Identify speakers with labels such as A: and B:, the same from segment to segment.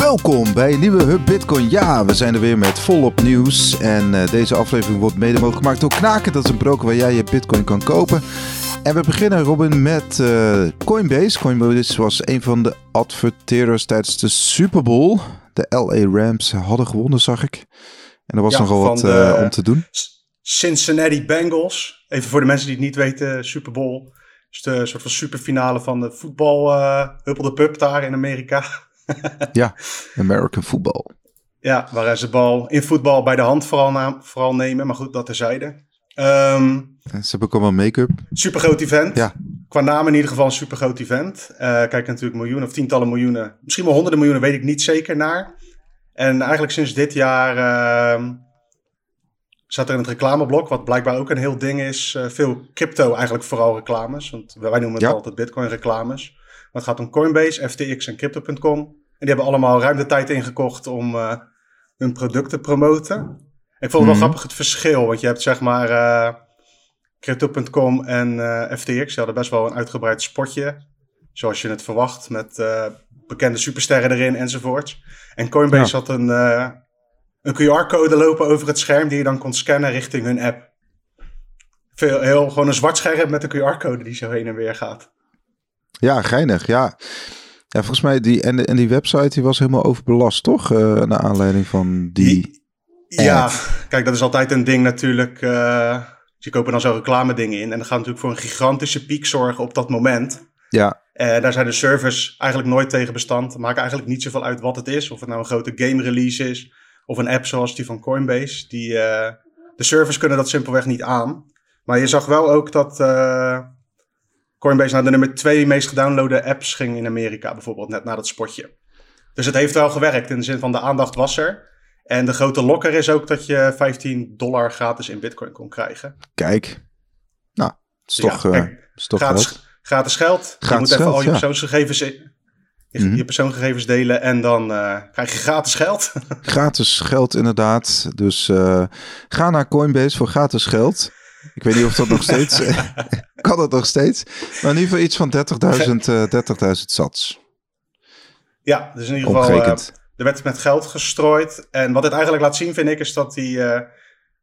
A: Welkom bij een nieuwe Hub Bitcoin. Ja, we zijn er weer met volop nieuws. En uh, deze aflevering wordt mede mogelijk gemaakt door Knaken. Dat is een broker waar jij je Bitcoin kan kopen. En we beginnen, Robin, met uh, Coinbase. Coinbase was een van de adverteerders tijdens de Super Bowl. De LA Rams hadden gewonnen, zag ik. En er was
B: Ja,
A: nogal wat
B: de-
A: eh, om te doen.
B: Cincinnati Bengals. Even voor de mensen die het niet weten, Super Bowl. is de soort van superfinale van de voetbal eh Huppel de Pup daar in Amerika.
A: Ja, American football.
B: Ja, waar ze de bal in voetbal bij de hand vooral, na- vooral nemen. Maar goed, dat terzijde. Ehm
A: En ze hebben ook allemaal make-up.
B: super groot event.
A: Ja.
B: Qua naam in ieder geval een super groot event. Eh kijk natuurlijk miljoenen of tientallen miljoenen. Misschien wel honderden miljoenen, weet ik niet zeker naar. En eigenlijk sinds dit jaar ehm zat er in het reclameblok, wat blijkbaar ook een heel ding is. eh, veel crypto eigenlijk vooral reclames. Want wij noemen het
A: Ja.
B: altijd bitcoin reclames. Maar het gaat om Coinbase, FTX en Crypto.com. En die hebben allemaal ruim de tijd ingekocht om eh, hun product te promoten. Ik vond het wel
A: Mhm.
B: grappig het verschil. Want je hebt zeg maar eh, Crypto.com en eh, FTX. Die hadden best wel een uitgebreid spotje. Zoals je het verwacht. Met bekende supersterren erin enzovoorts. En Coinbase had een, een QR-code lopen over het scherm. Die je dan kon scannen richting hun app. Veel, heel, gewoon een zwart scherm met een QR-code die zo heen en weer gaat.
A: Ja, geinig, ja. Ja, volgens mij, die, en, en die website die was helemaal overbelast, toch? Eh naar aanleiding van die...
B: Ja, kijk, dat is altijd een ding natuurlijk. eh je kopen dan zo reclame dingen in. En dat gaat natuurlijk voor een gigantische piek zorgen op dat moment.
A: Ja,
B: Eh, daar zijn de servers eigenlijk nooit tegen bestand. Het maakt eigenlijk niet zoveel uit wat het is. Of het nou een grote game release is. Of een app zoals die van Coinbase. Die, de servers kunnen dat simpelweg niet aan. Maar je zag wel ook dat Coinbase naar de nummer twee meest gedownloade apps ging in Amerika. Bijvoorbeeld net na dat spotje. Dus het heeft wel gewerkt in de zin van de aandacht was er. En de grote lokker is ook dat je 15 dollar gratis in bitcoin kon krijgen.
A: kijk. Nou, is
B: Dus
A: toch, eh,
B: kijk,
A: is toch
B: gratis,
A: geld.
B: gratis geld. je moet even
A: geld,
B: al je
A: ja.
B: persoonsgegevens, in- je,
A: Mhm.
B: je persoonsgegevens delen en dan eh, krijg je gratis geld.
A: Gratis geld inderdaad. Dus eh, ga naar Coinbase voor gratis geld. Ik weet niet of dat nog steeds... kan dat nog steeds? Maar in ieder geval iets van 30.000 eh 30.000 sats.
B: ja, dus in ieder geval, eh,
A: Omgerekend.
B: er werd met geld gestrooid. En wat het eigenlijk laat zien, vind ik, is dat die eh,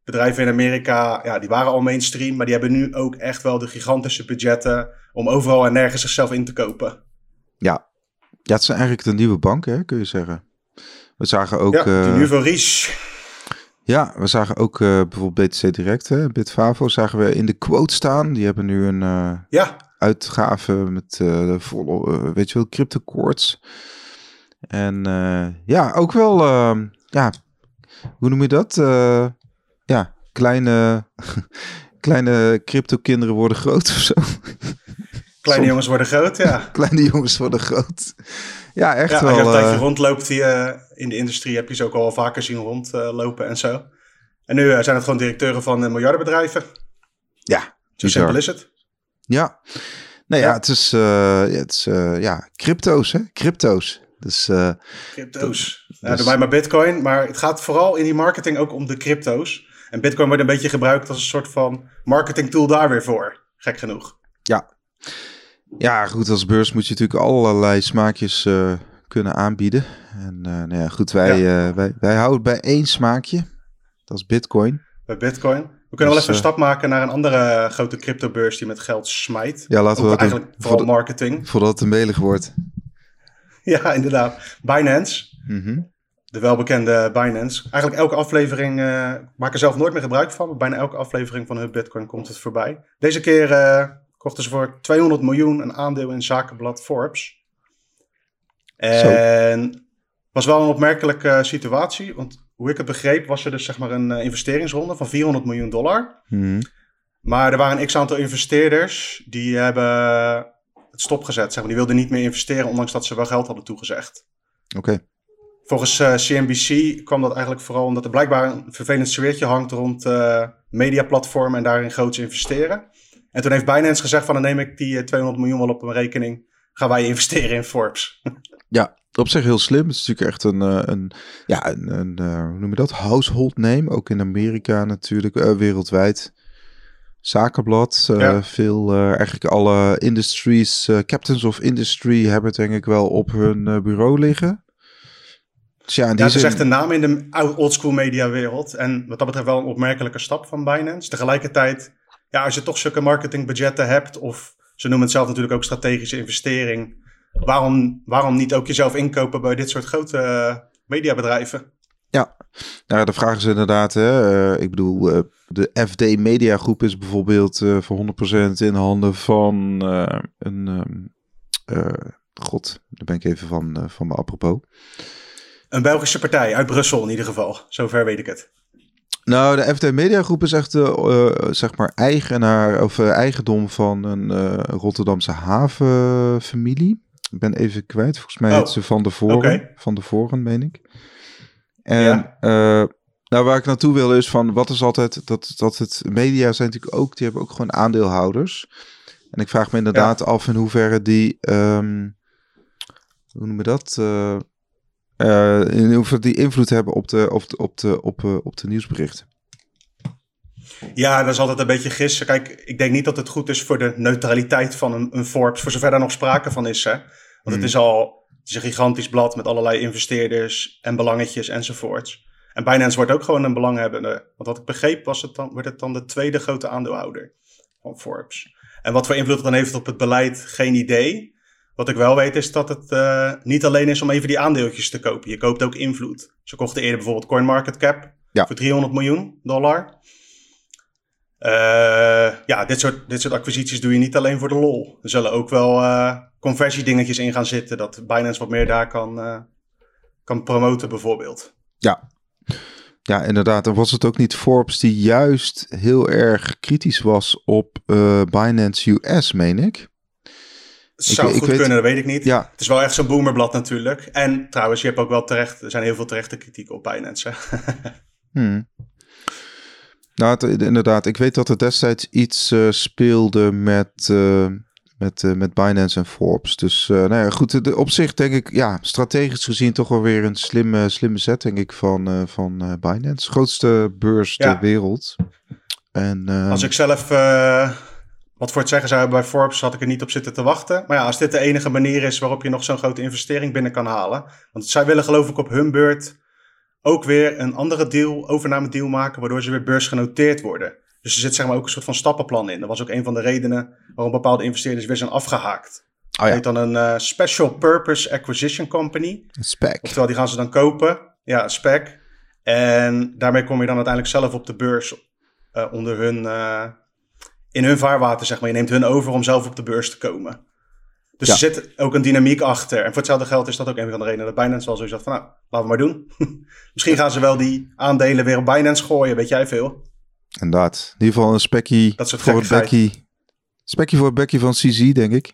B: bedrijven in Amerika, ja, die waren al mainstream, maar die hebben nu ook echt wel de gigantische budgetten om overal en nergens zichzelf in te kopen.
A: Ja. ja, het zijn eigenlijk de nieuwe banken, hè, kun je zeggen. We zagen ook...
B: ja, die
A: eh,
B: Nuvo Riche.
A: Ja, we zagen ook eh, bijvoorbeeld BTC Direct, hè, Bitfavo, zagen we in de quote staan. Die hebben nu een eh,
B: Ja,
A: uitgave met de volle, weet je wel, crypto quartz. En ja, ook wel, eh, ja, hoe noem je dat? Ja, kleine, kleine crypto kinderen worden groot of zo.
B: kleine jongens worden groot, ja.
A: Kleine jongens worden groot. Ja, echt
B: Ja, als je
A: wel.
B: een tijdje
A: eh,
B: rondloopt eh, in de industrie, heb je ze ook al vaker zien rondlopen en zo. En nu eh, zijn het gewoon directeuren van eh, miljardenbedrijven.
A: ja,
B: Zo simpel is het.
A: Ja. Nee, ja,
B: Ja.
A: het is, eh, ja, het is ja, crypto's, hè? Crypto's. Dus eh,
B: Crypto's. Ja,
A: Dus-
B: doe mij maar bitcoin. Maar het gaat vooral in die marketing ook om de crypto's. En bitcoin wordt een beetje gebruikt als een soort van marketing tool daar weer voor. Gek genoeg.
A: ja. Ja, goed, als beurs moet je natuurlijk allerlei smaakjes kunnen aanbieden. En eh, nou ja, goed, wij, eh, wij, wij houden bij één smaakje. Dat is bitcoin.
B: Bij bitcoin. We kunnen wel
A: Dus,
B: even een
A: eh,
B: stap maken naar een andere grote cryptobeurs die met geld smijt.
A: Ja, laten
B: Ook
A: we dat doen.
B: eigenlijk vooral
A: Voordat,
B: marketing.
A: voordat het een melig wordt.
B: Ja, inderdaad. Binance.
A: Mhm.
B: De welbekende Binance. Eigenlijk elke aflevering, ik maak er zelf nooit meer gebruik van, maar bijna elke aflevering van Hub Bitcoin komt het voorbij. Deze keer kochten ze voor 200 miljoen een aandeel in zakenblad Forbes. En was wel een opmerkelijke situatie, want hoe ik het begreep was er dus zeg maar een eh, investeringsronde van 400 miljoen dollar.
A: Mhm.
B: Maar er waren een x-aantal investeerders die hebben het stopgezet. Zeg maar. Die wilden niet meer investeren, ondanks dat ze wel geld hadden toegezegd.
A: Oké.
B: Volgens eh, CNBC kwam dat eigenlijk vooral omdat er blijkbaar een vervelend sfeertje hangt rond eh mediaplatformen en daarin groots investeren. En toen heeft Binance gezegd van dan neem ik die eh, 200 miljoen wel op mijn rekening. Gaan wij investeren in Forbes.
A: Ja, op zich heel slim. Het is natuurlijk echt een, eh, een ja, een, een eh, hoe noem je dat? Household name. Ook in Amerika natuurlijk, eh, wereldwijd. Zakenblad. Veel, eigenlijk alle industries, captains of industry hebben het denk ik wel op hun bureau liggen. Dus ja,
B: het is echt een naam in de oldschool mediawereld. En wat dat betreft wel een opmerkelijke stap van Binance. Tegelijkertijd, ja, als je toch zulke marketingbudgetten hebt, of ze noemen het zelf natuurlijk ook strategische investering. Waarom, waarom niet ook jezelf inkopen bij dit soort grote eh, mediabedrijven?
A: Nou, de vraag is inderdaad, hè, eh, ik bedoel, eh, de FD Media Groep is bijvoorbeeld voor 100% in handen van een, ehm, eh, god, daar ben ik even van, van me apropos.
B: Een Belgische partij uit Brussel in ieder geval. Zover weet ik het.
A: Nou, de FD Media Groep is echt, zeg maar, eigenaar of eigendom van een Rotterdamse havenfamilie. Ik ben even kwijt, volgens mij
B: Oh,
A: heet ze Van de Voren. Van de Voren, meen ik. En
B: Ja.
A: eh, nou, waar ik naartoe wil is van, wat is altijd, dat, dat het media zijn natuurlijk ook, die hebben ook gewoon aandeelhouders. En ik vraag me inderdaad af in hoeverre die, ehm, hoe noemen we dat, Eh, eh, in hoeverre die invloed hebben op de, op de, op de, op, op de nieuwsberichten.
B: Ja, dat is altijd een beetje gissen. Kijk, ik denk niet dat het goed is voor de neutraliteit van een, een Forbes, voor zover daar nog sprake van is. Hè? Want
A: Hmm.
B: het is al het is een gigantisch blad met allerlei investeerders en belangetjes enzovoorts. En Binance wordt ook gewoon een belanghebbende. Want wat ik begreep, was het dan, wordt het dan de tweede grote aandeelhouder van Forbes. En wat voor invloed het dan heeft op het beleid, geen idee. Wat ik wel weet is dat het eh, niet alleen is om even die aandeeltjes te kopen. Je koopt ook invloed. Ze kochten eerder bijvoorbeeld CoinMarketCap
A: Ja.
B: voor 300 miljoen dollar. Eh, ja, dit soort, dit soort acquisities doe je niet alleen voor de lol. Er zullen ook wel eh conversiedingetjes in gaan zitten. Dat Binance wat meer daar kan, eh, kan promoten bijvoorbeeld.
A: Ja. Ja, inderdaad. En was het ook niet Forbes die juist heel erg kritisch was op Binance US, meen ik?
B: Het zou
A: ik
B: goed
A: weet-
B: kunnen, dat weet ik niet.
A: Ja,
B: Het is wel echt zo'n boomerblad natuurlijk. En trouwens, je hebt ook wel terecht, er zijn heel veel terechte kritiek op Binance.
A: Hmm. Nou, het- inderdaad. Ik weet dat er destijds iets eh, speelde met, eh, met, eh, met Binance en Forbes. Dus eh, nou ja, goed. De, op zich denk ik, ja, strategisch gezien toch wel weer een slimme, slimme zet, denk ik, van, eh, van eh, Binance. Grootste beurs
B: Ja.
A: ter wereld. En, eh,
B: Als ik zelf eh, wat voor het zeggen zou hebben bij Forbes, had ik er niet op zitten te wachten. Maar ja, als dit de enige manier is waarop je nog zo'n grote investering binnen kan halen. Want zij willen geloof ik op hun beurt ook weer een andere deal, overname deal maken, waardoor ze weer beursgenoteerd worden. Dus er zit zeg maar ook een soort van stappenplan in. Dat was ook een van de redenen waarom bepaalde investeerders weer zijn afgehaakt.
A: oh
B: heet dan een eh, Special Purpose Acquisition Company.
A: een spec.
B: Oftewel, die gaan ze dan kopen. Ja, een spec. En daarmee kom je dan uiteindelijk zelf op de beurs eh, onder hun, eh, in hun vaarwater, zeg maar. Je neemt hun over om zelf op de beurs te komen. Dus
A: Ja.
B: er zit ook een dynamiek achter. En voor hetzelfde geld is dat ook een van de redenen dat Binance wel zoiets had van, nou, laten we maar doen. Misschien gaan ze wel die aandelen weer op Binance gooien, weet jij veel.
A: Inderdaad. In ieder geval een spekkie voor het bekkie. Spekkie voor het bekkie van CZ, denk ik.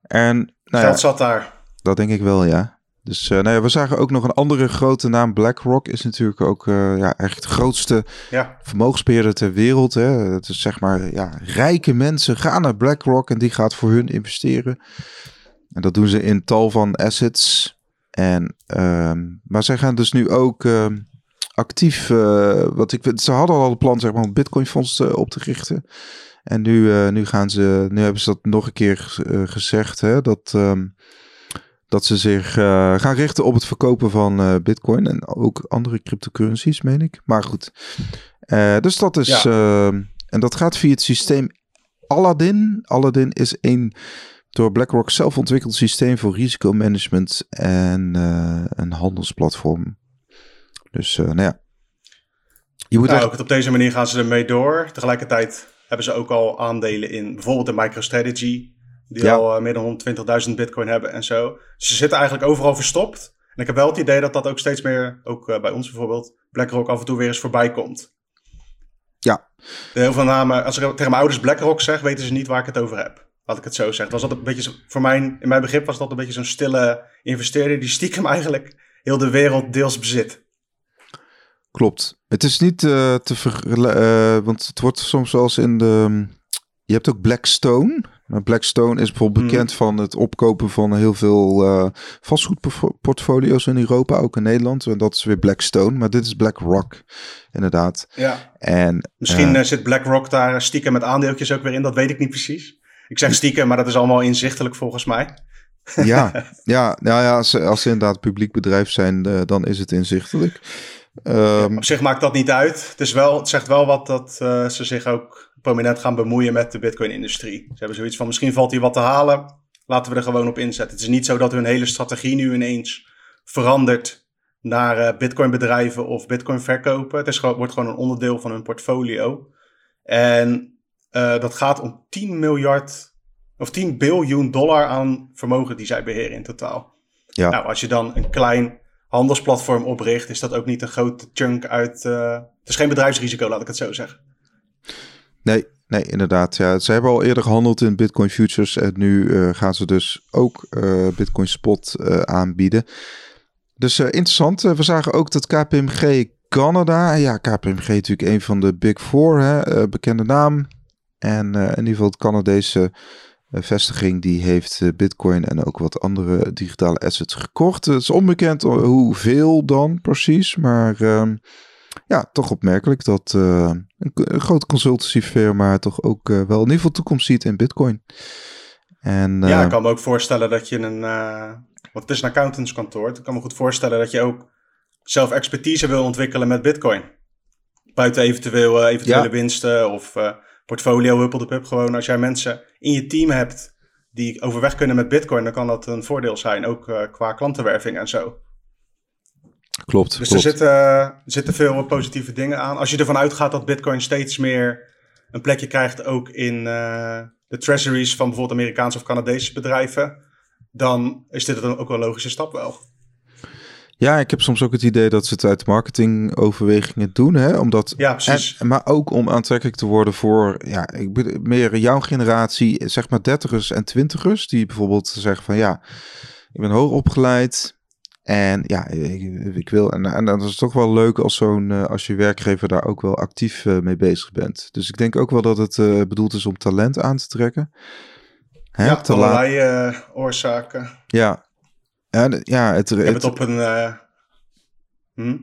A: En nou ja,
B: Geld zat daar.
A: dat denk ik wel, ja. Dus eh, nou ja, we zagen ook nog een andere grote naam. BlackRock is natuurlijk ook eh, ja, echt de grootste
B: Ja,
A: vermogensbeheerder ter wereld. Hè. Het is zeg maar, ja, rijke mensen gaan naar BlackRock en die gaat voor hun investeren. En dat doen ze in tal van assets. En, ehm, maar zij gaan dus nu ook ehm, actief, eh, wat ik ze hadden al een plan zeg maar, om Bitcoin-fonds eh, op te richten. En nu, nu gaan ze, nu hebben ze dat nog een keer gezegd, hè, dat, ehm, dat ze zich eh, gaan richten op het verkopen van eh, Bitcoin en ook andere cryptocurrencies, meen ik. Maar goed, Eh, dus dat is,
B: Ja.
A: ehm, en dat gaat via het systeem Aladdin. Aladdin is een door BlackRock zelf ontwikkeld systeem voor risicomanagement en een handelsplatform. Dus, nou ja. Je moet
B: nou,
A: echt-
B: ook op deze manier gaan ze ermee door. Tegelijkertijd hebben ze ook al aandelen in bijvoorbeeld de MicroStrategy. Die
A: Ja.
B: al eh, meer dan 120.000 bitcoin hebben en zo. Dus ze zitten eigenlijk overal verstopt. En ik heb wel het idee dat dat ook steeds meer, ook eh, bij ons bijvoorbeeld, BlackRock af en toe weer eens voorbij komt.
A: Ja.
B: Heel veel namen, als ik tegen mijn ouders BlackRock zeg, weten ze niet waar ik het over heb. Laat ik het zo zeggen. Was dat een beetje, zo- voor mijn, in mijn begrip was dat een beetje zo'n stille investeerder die stiekem eigenlijk heel de wereld deels bezit.
A: Klopt. Het is niet eh, te vergelijken, want het wordt soms eens in de... Je hebt ook Blackstone. Maar Blackstone is bijvoorbeeld
B: Mhm.
A: bekend van het opkopen van heel veel eh vastgoedportfolio's in Europa, ook in Nederland. En dat is weer Blackstone, maar dit is BlackRock, inderdaad.
B: Ja.
A: En
B: Misschien
A: eh,
B: eh, zit BlackRock daar stiekem met aandeeltjes ook weer in, dat weet ik niet precies. Ik zeg stiekem, maar dat is allemaal inzichtelijk volgens mij.
A: Ja, ja, nou ja als, als ze inderdaad publiek bedrijf zijn, uh, dan is het inzichtelijk.
B: Um, op zich maakt dat niet uit. Het, is wel, het zegt wel wat dat uh, ze zich ook prominent gaan bemoeien met de Bitcoin-industrie. Ze hebben zoiets van: misschien valt hier wat te halen. Laten we er gewoon op inzetten. Het is niet zo dat hun hele strategie nu ineens verandert naar uh, Bitcoin-bedrijven of Bitcoin-verkopen. Het is, wordt gewoon een onderdeel van hun portfolio. En uh, dat gaat om 10 miljard of 10 biljoen dollar aan vermogen die zij beheren in totaal. Ja. Nou, als je dan een klein handelsplatform opricht, is dat ook niet een grote chunk uit. Uh, het is geen bedrijfsrisico, laat ik het zo zeggen.
A: Nee, nee, inderdaad. Ja, ze hebben al eerder gehandeld in Bitcoin futures en nu uh, gaan ze dus ook uh, Bitcoin spot aanbieden. Dus interessant. we zagen ook dat KPMG Canada, ja, KPMG natuurlijk een van de Big Four, hè, bekende naam. En in ieder geval het Canadese vestiging die heeft eh, Bitcoin en ook wat andere digitale assets gekocht. Het is onbekend hoeveel dan precies, maar uh, ja, toch opmerkelijk dat uh, een, een, grote consultancyfirma toch ook uh, wel in ieder geval toekomst ziet in Bitcoin.
B: En, ja, ik kan me ook voorstellen dat je een, want het is een accountantskantoor, ik kan me goed voorstellen dat je ook zelf expertise wil ontwikkelen met Bitcoin. Buiten eventueel, eventuele winsten of portfolio huppel de pup. Gewoon als jij mensen in je team hebt die overweg kunnen met Bitcoin, dan kan dat een voordeel zijn, ook qua klantenwerving en zo.
A: Klopt.
B: Dus
A: klopt.
B: Er, zitten, er zitten veel positieve dingen aan. Als je ervan uitgaat dat Bitcoin steeds meer een plekje krijgt, ook in uh, de treasuries van bijvoorbeeld Amerikaanse of Canadese bedrijven, dan is dit dan ook wel een logische stap wel.
A: Ja, ik heb soms ook het idee dat ze het uit marketingoverwegingen doen. Hè? Omdat,
B: ja, precies.
A: En, maar ook om aantrekkelijk te worden voor ja, ik, meer jouw generatie, zeg maar dertigers en twintigers. Die bijvoorbeeld zeggen van ja, ik ben hoog opgeleid. En ja, ik, ik wil. En, en dat is toch wel leuk als zo'n uh, als je werkgever daar ook wel actief uh, mee bezig bent. Dus ik denk ook wel dat het uh, bedoeld is om talent aan te trekken.
B: Hè, ja, allerlei oorzaken.
A: Ja, ja, ja het,
B: ik heb het, op een. Uh... Hm?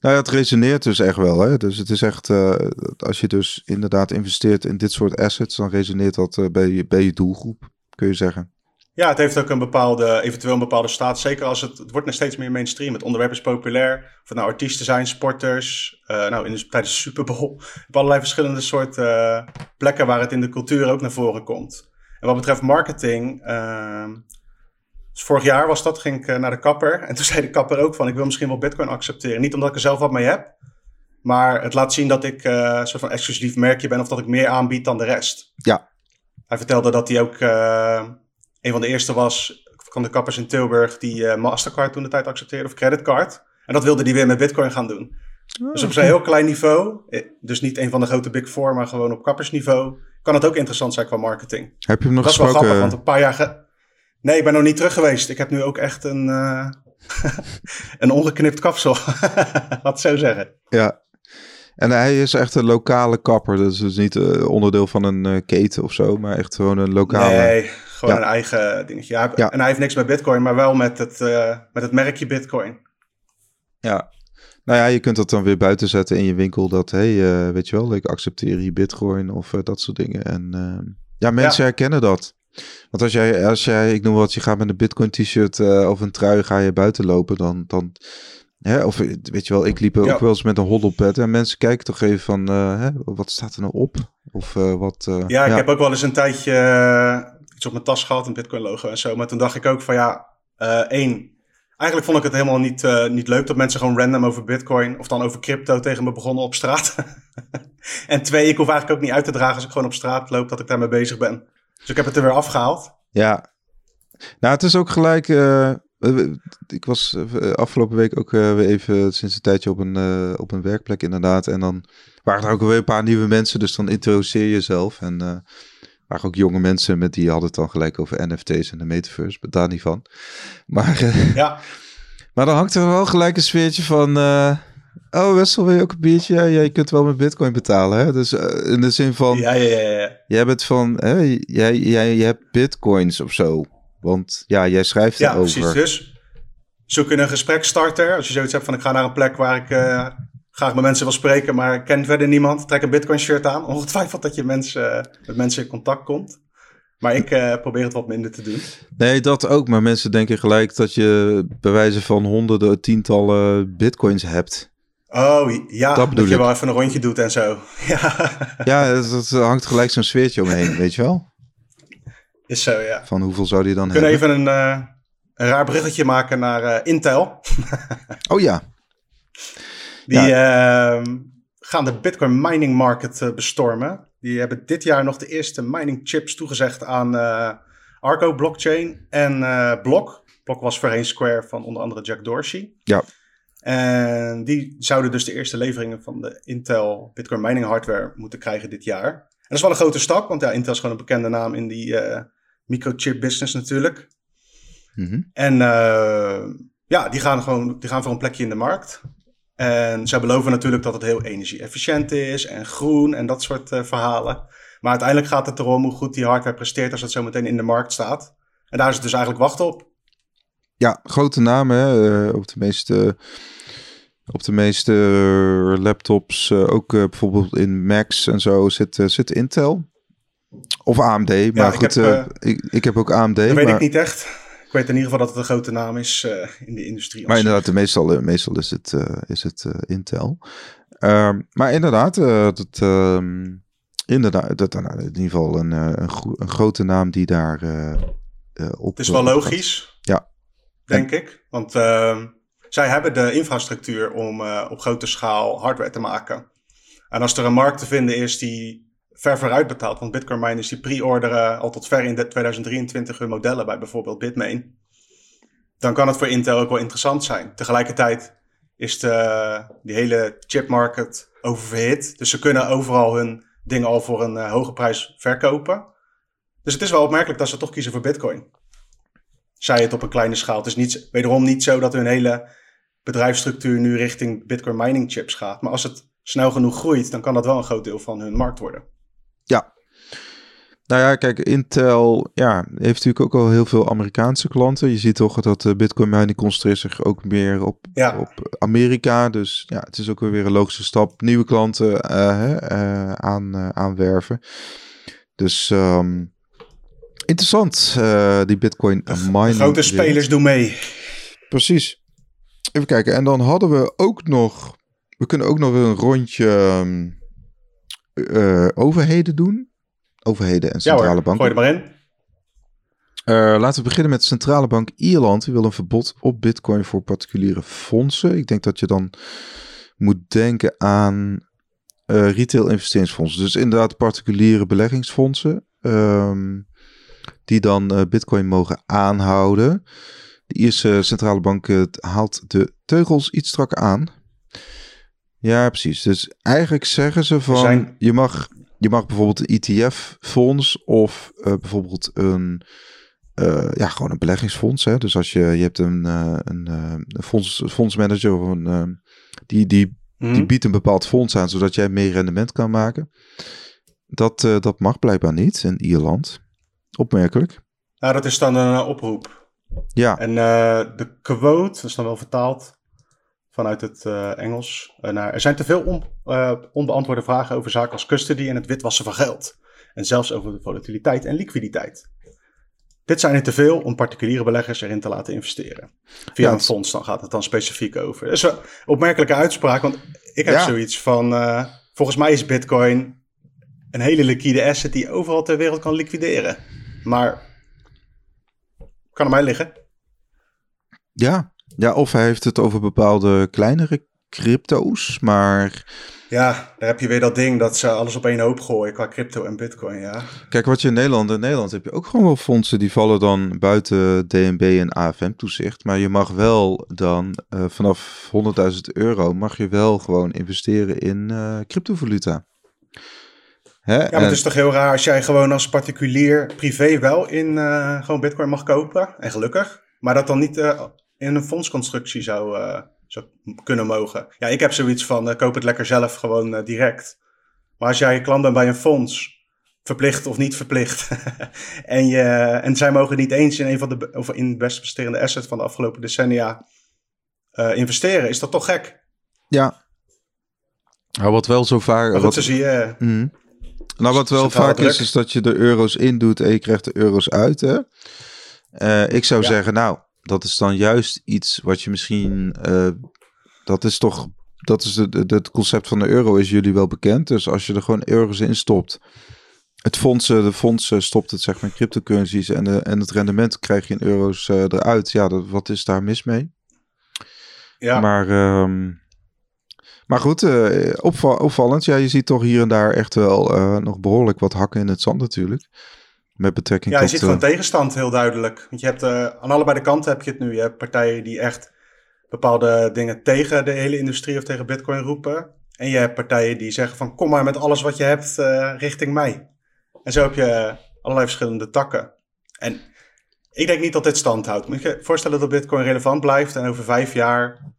A: Nou ja, het resoneert dus echt wel. Hè? Dus het is echt, uh, als je dus inderdaad investeert in dit soort assets, dan resoneert dat uh, bij, je, bij je doelgroep, kun je zeggen.
B: Ja, het heeft ook een bepaalde, eventueel een bepaalde staat. Zeker als het, het wordt nog steeds meer mainstream. Het onderwerp is populair. Of het nou artiesten zijn, sporters. Uh, nou, in de, tijdens de Super Bowl. Op allerlei verschillende soorten plekken waar het in de cultuur ook naar voren komt. En wat betreft marketing, ehm, dus vorig jaar was dat, ging ik eh, naar de kapper. En toen zei de kapper ook van, ik wil misschien wel bitcoin accepteren. Niet omdat ik er zelf wat mee heb. Maar het laat zien dat ik een soort van exclusief merkje ben. Of dat ik meer aanbied dan de rest.
A: Ja.
B: Hij vertelde dat hij ook een van de eerste was van de kappers in Tilburg. Die uh, Mastercard toen de tijd accepteerde. Of creditcard. En dat wilde hij weer met bitcoin gaan doen. Oh, dus op zijn heel klein niveau. Dus niet een van de grote big four. Maar gewoon op kappersniveau. Kan het ook interessant zijn qua marketing.
A: Heb je hem nog
B: dat
A: gesproken?
B: Dat is wel grappig. Want een paar jaar... Nee, ik ben nog niet terug geweest. Ik heb nu ook echt een, uh, een ongeknipt kapsel. Laat zo zeggen.
A: Ja. En hij is echt een lokale kapper. Dus, dus niet uh, onderdeel van een uh, keten of zo, maar echt gewoon een lokale.
B: Nee, gewoon ja. een eigen dingetje. Ja, ja, En hij heeft niks met Bitcoin, maar wel met het, met het merkje Bitcoin.
A: Ja. Nou ja, je kunt dat dan weer buiten zetten in je winkel. Dat, hé, hey, weet je wel, ik accepteer hier Bitcoin of dat soort dingen. En ja, mensen herkennen dat. Want als jij, als jij, ik noem wat, je gaat met een Bitcoin t-shirt of een trui ga je buiten lopen, dan, dan hè, of weet je wel, ik liep ook ja. wel eens met een hoddelpad en mensen kijken toch even van, uh, hè, wat staat er nou op? Of uh, wat...
B: ja, ik heb ook wel eens een tijdje iets op mijn tas gehad, een Bitcoin logo en zo, maar toen dacht ik ook van ja, één, eigenlijk vond ik het helemaal niet, niet leuk dat mensen gewoon random over Bitcoin of dan over crypto tegen me begonnen op straat. en twee, ik hoef eigenlijk ook niet uit te dragen als ik gewoon op straat loop dat ik daarmee bezig ben. Dus ik heb het er weer afgehaald.
A: Ja. Nou, het is ook gelijk. Uh, ik was afgelopen week ook uh, weer even sinds een tijdje op een, uh, op een werkplek, inderdaad. En dan waren er ook weer een paar nieuwe mensen. Dus dan introduceer je jezelf. En waren ook jonge mensen met die hadden het dan gelijk over NFT's en de metaverse. Maar daar niet van. Maar,
B: ja.
A: maar dan hangt er wel gelijk een sfeertje van. Oh, Wessel, wil je ook een biertje? Ja, je kunt wel met bitcoin betalen, hè? Dus uh, in de zin van...
B: Ja, ja, ja. ja.
A: Jij bent van... Hè, jij, jij, je hebt bitcoins of zo. Want ja, jij schrijft
B: ja,
A: erover.
B: Ja, precies. Dus zoek een gespreksstarter. Als je zoiets hebt van ik ga naar een plek waar ik uh, graag met mensen wil spreken, maar ken verder niemand. Trek een bitcoin shirt aan. Ongetwijfeld dat je mensen, met mensen in contact komt. Maar ik uh, probeer het wat minder te doen.
A: Nee, dat ook. Maar mensen denken gelijk dat je bij wijze van honderden, tientallen bitcoins hebt.
B: Oh ja, dat, dat je wel even een rondje doet en zo. Ja,
A: ja dat, hangt gelijk zo'n sfeertje omheen, weet je wel?
B: Is zo, ja.
A: Van hoeveel zou die dan
B: We
A: hebben?
B: kunnen even een, uh, een raar bruggetje maken naar uh, Intel.
A: oh ja.
B: Die ja. Uh, gaan de Bitcoin mining market uh, bestormen. Die hebben dit jaar nog de eerste mining chips toegezegd aan uh, Arco blockchain en Block. Block was voorheen Square van onder andere Jack Dorsey.
A: Ja.
B: En die zouden dus de eerste leveringen van de Intel Bitcoin mining hardware moeten krijgen dit jaar. En dat is wel een grote stap, want ja, Intel is gewoon een bekende naam in die microchip business natuurlijk.
A: Mm -hmm.
B: En ja, die gaan gewoon die gaan voor een plekje in de markt. En zij beloven natuurlijk dat het heel energie-efficiënt is en groen en dat soort uh, verhalen. Maar uiteindelijk gaat het erom hoe goed die hardware presteert als het zo meteen in de markt staat. En daar is het dus eigenlijk wachten op.
A: Ja, grote namen hè? op de meeste op de meeste laptops, uh, ook bijvoorbeeld in Macs en zo, zit, zit Intel. Of AMD, maar
B: ja,
A: goed,
B: ik heb,
A: ik, ik, heb ook AMD.
B: Dat
A: maar,
B: weet ik niet echt. Ik weet in ieder geval dat het een grote naam is in de industrie.
A: Maar inderdaad, de meestal, meestal is het, is het Intel. Um, maar inderdaad, dat, um, inderdaad dat, nou, in ieder geval een, een, een grote naam die daar op...
B: Het is wel logisch,
A: ja.
B: denk en, ik. Want... Uh, zij hebben de infrastructuur om uh, op grote schaal hardware te maken. En als er een markt te vinden is die ver vooruit betaalt, want Bitcoin miners die pre-orderen al tot ver in 2023 hun modellen bij bijvoorbeeld Bitmain, dan kan het voor Intel ook wel interessant zijn. Tegelijkertijd is de, die hele chipmarket oververhit, dus ze kunnen overal hun dingen al voor een uh, hoge prijs verkopen. Dus het is wel opmerkelijk dat ze toch kiezen voor Bitcoin zij het op een kleine schaal. Het is niet, wederom niet zo dat hun hele bedrijfsstructuur nu richting Bitcoin mining chips gaat. Maar als het snel genoeg groeit, dan kan dat wel een groot deel van hun markt worden.
A: Ja. Nou ja, kijk, Intel ja, heeft natuurlijk ook al heel veel Amerikaanse klanten. Je ziet toch dat de Bitcoin mining concentreert zich ook meer op,
B: ja.
A: op Amerika. Dus ja, het is ook weer een logische stap. Nieuwe klanten uh, uh, aan, uh, aanwerven. Dus um, interessant, die Bitcoin mining.
B: Grote spelers doen mee.
A: Precies. Even kijken. En dan hadden we ook nog. We kunnen ook nog een rondje uh, overheden doen. Overheden en centrale
B: ja, hoor.
A: banken.
B: Gooi er maar in.
A: Uh, laten we beginnen met centrale bank Ierland. Die wil een verbod op Bitcoin voor particuliere fondsen. Ik denk dat je dan moet denken aan uh, retail investeringsfondsen. Dus inderdaad particuliere beleggingsfondsen. Um, die dan uh, Bitcoin mogen aanhouden. De Ierse centrale bank haalt de teugels iets strakker aan. Ja, precies. Dus eigenlijk zeggen ze van
B: zijn...
A: je, mag, je mag bijvoorbeeld een ETF-fonds of uh, bijvoorbeeld een, ja, gewoon een beleggingsfonds. Hè? Dus als je, je hebt een, een, een fonds, fondsmanager of een, die, die, mm. die biedt een bepaald fonds aan zodat jij meer rendement kan maken. Dat, dat mag blijkbaar niet in Ierland. Opmerkelijk.
B: Nou, dat is dan een oproep.
A: Ja.
B: En de quote, dat is dan wel vertaald vanuit het uh, Engels. naar, er zijn te veel on, onbeantwoorde vragen over zaken als custody en het witwassen van geld. En zelfs over de volatiliteit en liquiditeit. Dit zijn er te veel om particuliere beleggers erin te laten investeren. Via ja, een fonds, dan gaat het dan specifiek over. Dat is een opmerkelijke uitspraak, want ik heb ja. zoiets van... volgens mij is bitcoin een hele liquide asset die overal ter wereld kan liquideren. Maar kan aan mij liggen.
A: Ja. Ja, of hij heeft het over bepaalde kleinere crypto's, maar...
B: Ja, daar heb je weer dat ding dat ze alles op één hoop gooien qua crypto en bitcoin, ja.
A: Kijk, wat je in Nederland... In Nederland heb je ook gewoon wel fondsen die vallen dan buiten DNB en AFM toezicht. Maar je mag wel dan uh, vanaf 100.000 euro mag je wel gewoon investeren in uh, cryptovaluta. Hè?
B: Ja, maar het is toch heel raar als jij gewoon als particulier privé wel in uh, gewoon bitcoin mag kopen. En gelukkig. Maar dat dan niet in een fondsconstructie zou, uh, zou kunnen mogen. Ja, ik heb zoiets van koop het lekker zelf gewoon direct. Maar als jij klant bent bij een fonds, verplicht of niet verplicht. en, je, en zij mogen niet eens in een van de of in de best presterende asset van de afgelopen decennia investeren, is dat toch gek?
A: Ja. Nou, wat wel zo vaak. Wat,
B: zo zie je.
A: Mm, Nou, wat wel vaak
B: druk.
A: is, is dat je de euro's indoet en je krijgt de euro's uit. Hè? Eh, ik zou
B: Ja.
A: zeggen, nou, dat is dan juist iets wat je misschien. eh, dat is toch. Dat is het, het- concept van de euro is jullie wel bekend. Dus als je er gewoon euro's in stopt. Het fondsen, de fondsen stopt het zeg maar cryptocurrencies en, de, en het rendement krijg je in euro's eh, eruit. Ja, dat, wat is daar mis mee?
B: Ja,
A: Maar, ehm, maar goed, eh, opval- opvallend. Ja, je ziet toch hier en daar echt wel nog behoorlijk wat hakken in het zand natuurlijk. Met betrekking
B: ja je
A: tot...
B: ziet gewoon
A: eh,
B: tegenstand heel duidelijk. Want je hebt eh, aan allebei de kanten heb je het nu. Je hebt partijen die echt bepaalde dingen tegen de hele industrie of tegen Bitcoin roepen. En je hebt partijen die zeggen van kom maar met alles wat je hebt eh, richting mij. En zo heb je allerlei verschillende takken. En ik denk niet dat dit stand houdt. Moet je voorstellen dat Bitcoin relevant blijft en over vijf jaar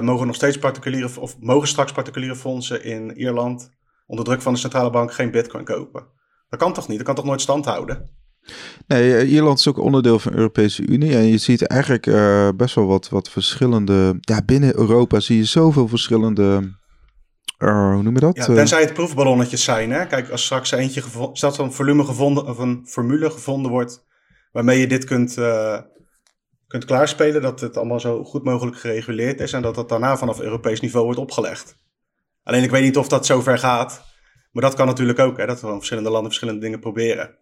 B: mogen nog steeds particuliere of mogen straks particuliere fondsen in Ierland onder druk van de centrale bank geen Bitcoin kopen. Dat kan toch niet? Dat kan toch nooit stand houden?
A: Nee, eh, Ierland is ook onderdeel van de Europese Unie. En je ziet eigenlijk eh, best wel wat, wat verschillende... Ja, binnen Europa zie je zoveel verschillende... eh, hoe noem je dat?
B: Ja, tenzij het proefballonnetjes zijn. Hè? Kijk, als straks eentje stel dat een volume gevonden of een formule gevonden wordt waarmee je dit kunt, kunt klaarspelen, dat het allemaal zo goed mogelijk gereguleerd is en dat dat daarna vanaf Europees niveau wordt opgelegd. Alleen ik weet niet of dat zo ver gaat. Maar dat kan natuurlijk ook, hè? dat gewoon verschillende landen verschillende dingen proberen.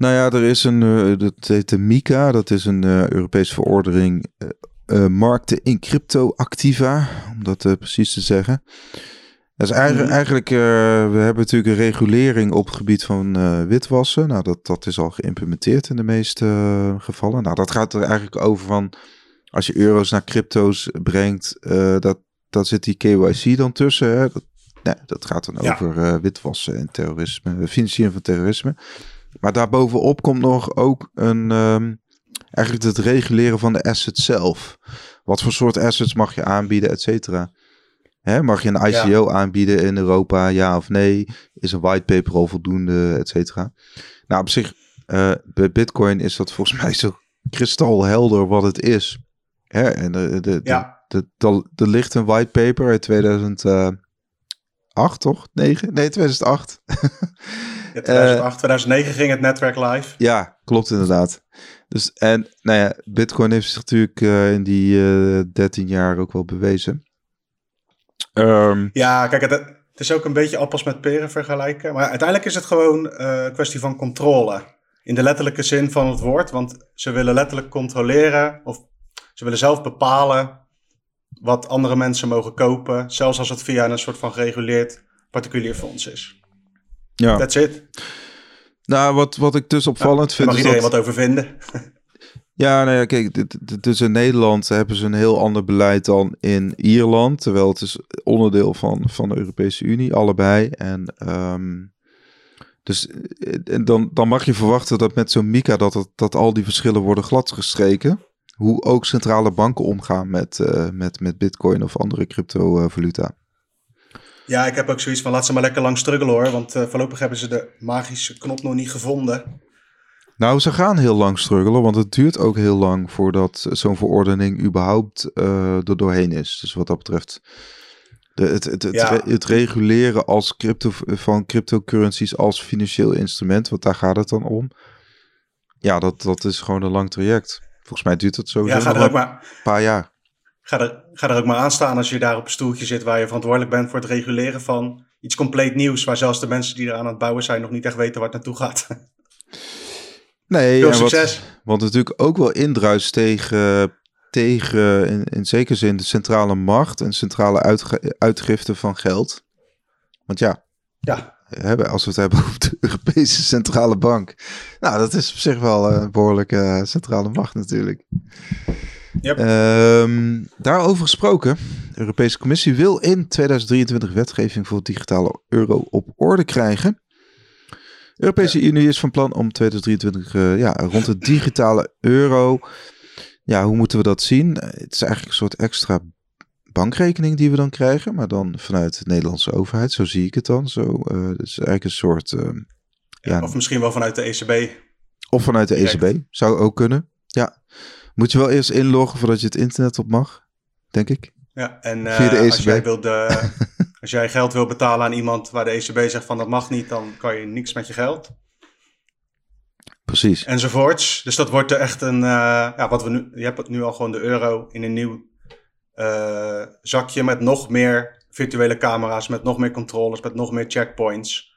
A: Nou ja, er is een, eh, dat heet de MICA, dat is een eh, Europese verordening eh, markten in crypto-activa, om dat precies te zeggen. Dat is eigenlijk,
B: Mhm.
A: eigenlijk we hebben natuurlijk een regulering op het gebied van witwassen. Nou, dat, dat is al geïmplementeerd in de meeste gevallen. Nou, dat gaat er eigenlijk over van, als je euro's naar crypto's brengt, dat, dat zit die KYC dan tussen. Hè? Dat, nee, dat gaat dan
B: Ja.
A: over eh, witwassen en terrorisme, financiering van terrorisme. Maar daarbovenop komt nog ook een, ehm, eigenlijk het reguleren van de asset zelf. Wat voor soort assets mag je aanbieden, et cetera. Hè, mag je een ICO aanbieden in Europa, ja of nee? Is een whitepaper al voldoende, et cetera? Nou, op zich, eh, bij Bitcoin is dat volgens mij zo kristalhelder wat het is. Hè, en de, de,
B: Ja,
A: de, de, er ligt een whitepaper uit 2008, toch? 9? Nee, 2008.
B: in 2008, 2009 ging het netwerk live.
A: Ja, klopt inderdaad. Dus en nou ja, Bitcoin heeft zich natuurlijk eh, in die eh 13 jaar ook wel bewezen. Ehm,
B: Ja, kijk, het, het is ook een beetje appels met peren vergelijken. Maar uiteindelijk is het gewoon eh, een kwestie van controle. In de letterlijke zin van het woord. Want ze willen letterlijk controleren. Of ze willen zelf bepalen wat andere mensen mogen kopen. Zelfs als het via een soort van gereguleerd particulier fonds is.
A: ja.
B: That's it.
A: Nou, wat, wat ik dus opvallend vind
B: mag
A: is
B: iedereen
A: dat...
B: wat over vinden.
A: Ja, nou ja, kijk, dus in Nederland hebben ze een heel ander beleid dan in Ierland. Terwijl het is onderdeel van, van de Europese Unie, allebei. En ehm, dus eh, dan, dan mag je verwachten dat met zo'n MICA dat, het, dat al die verschillen worden gladgestreken. Hoe ook centrale banken omgaan met, eh, met, met bitcoin of andere cryptovaluta.
B: Ja, ik heb ook zoiets van laat ze maar lekker lang struggelen hoor. Want eh, voorlopig hebben ze de magische knop nog niet gevonden.
A: Nou, ze gaan heel lang struggelen, want het duurt ook heel lang voordat zo'n verordening überhaupt eh er doorheen is. Dus wat dat betreft, de, het, het, het,
B: Ja.
A: het reguleren als crypto, van cryptocurrencies als financieel instrument, want daar gaat het dan om. Ja, dat, dat is gewoon een lang traject. Volgens mij duurt het sowieso
B: Ja, ga
A: nog
B: er, ook
A: wel een
B: maar,
A: paar jaar.
B: ga, er, ga er ook maar aan staan als je daar op een stoeltje zit waar je verantwoordelijk bent voor het reguleren van iets compleet nieuws. Waar zelfs de mensen die er aan het bouwen zijn nog niet echt weten waar het naartoe gaat.
A: Nee,
B: Veel
A: wat,
B: succes.
A: wat natuurlijk ook wel indruist tegen, tegen in, in zekere zin de centrale macht en centrale uitge- uitgifte van geld. Want ja,
B: Ja,
A: hebben, als we het hebben over de Europese Centrale Bank. Nou, dat is op zich wel een behoorlijke eh, centrale macht natuurlijk.
B: Yep.
A: Ehm, daarover gesproken, de Europese Commissie wil in 2023 wetgeving voor digitale euro op orde krijgen. De Europese Unie is van plan om 2023 eh, ja, rond de digitale euro. Ja, hoe moeten we dat zien? Eh, Het is eigenlijk een soort extra bankrekening die we dan krijgen, maar dan vanuit de Nederlandse overheid. Zo zie ik het dan. Zo, eh, het is eigenlijk een soort. eh, ja,
B: of misschien wel vanuit de E ECB.
A: of vanuit de
B: Direct.
A: ECB. Zou ook kunnen. Ja. Moet je wel eerst inloggen voordat je het internet op mag, denk ik.
B: Ja, en
A: Via de
B: als
A: ECB.
B: jij wilt de, Als jij geld wil betalen aan iemand waar de ECB zegt van dat mag niet, dan kan je niks met je geld.
A: Precies.
B: Enzovoorts. Dus dat wordt er echt een, uh, ja, wat we nu, je hebt nu al gewoon de euro in een nieuw uh, zakje met nog meer virtuele camera's, met nog meer controllers, met nog meer checkpoints.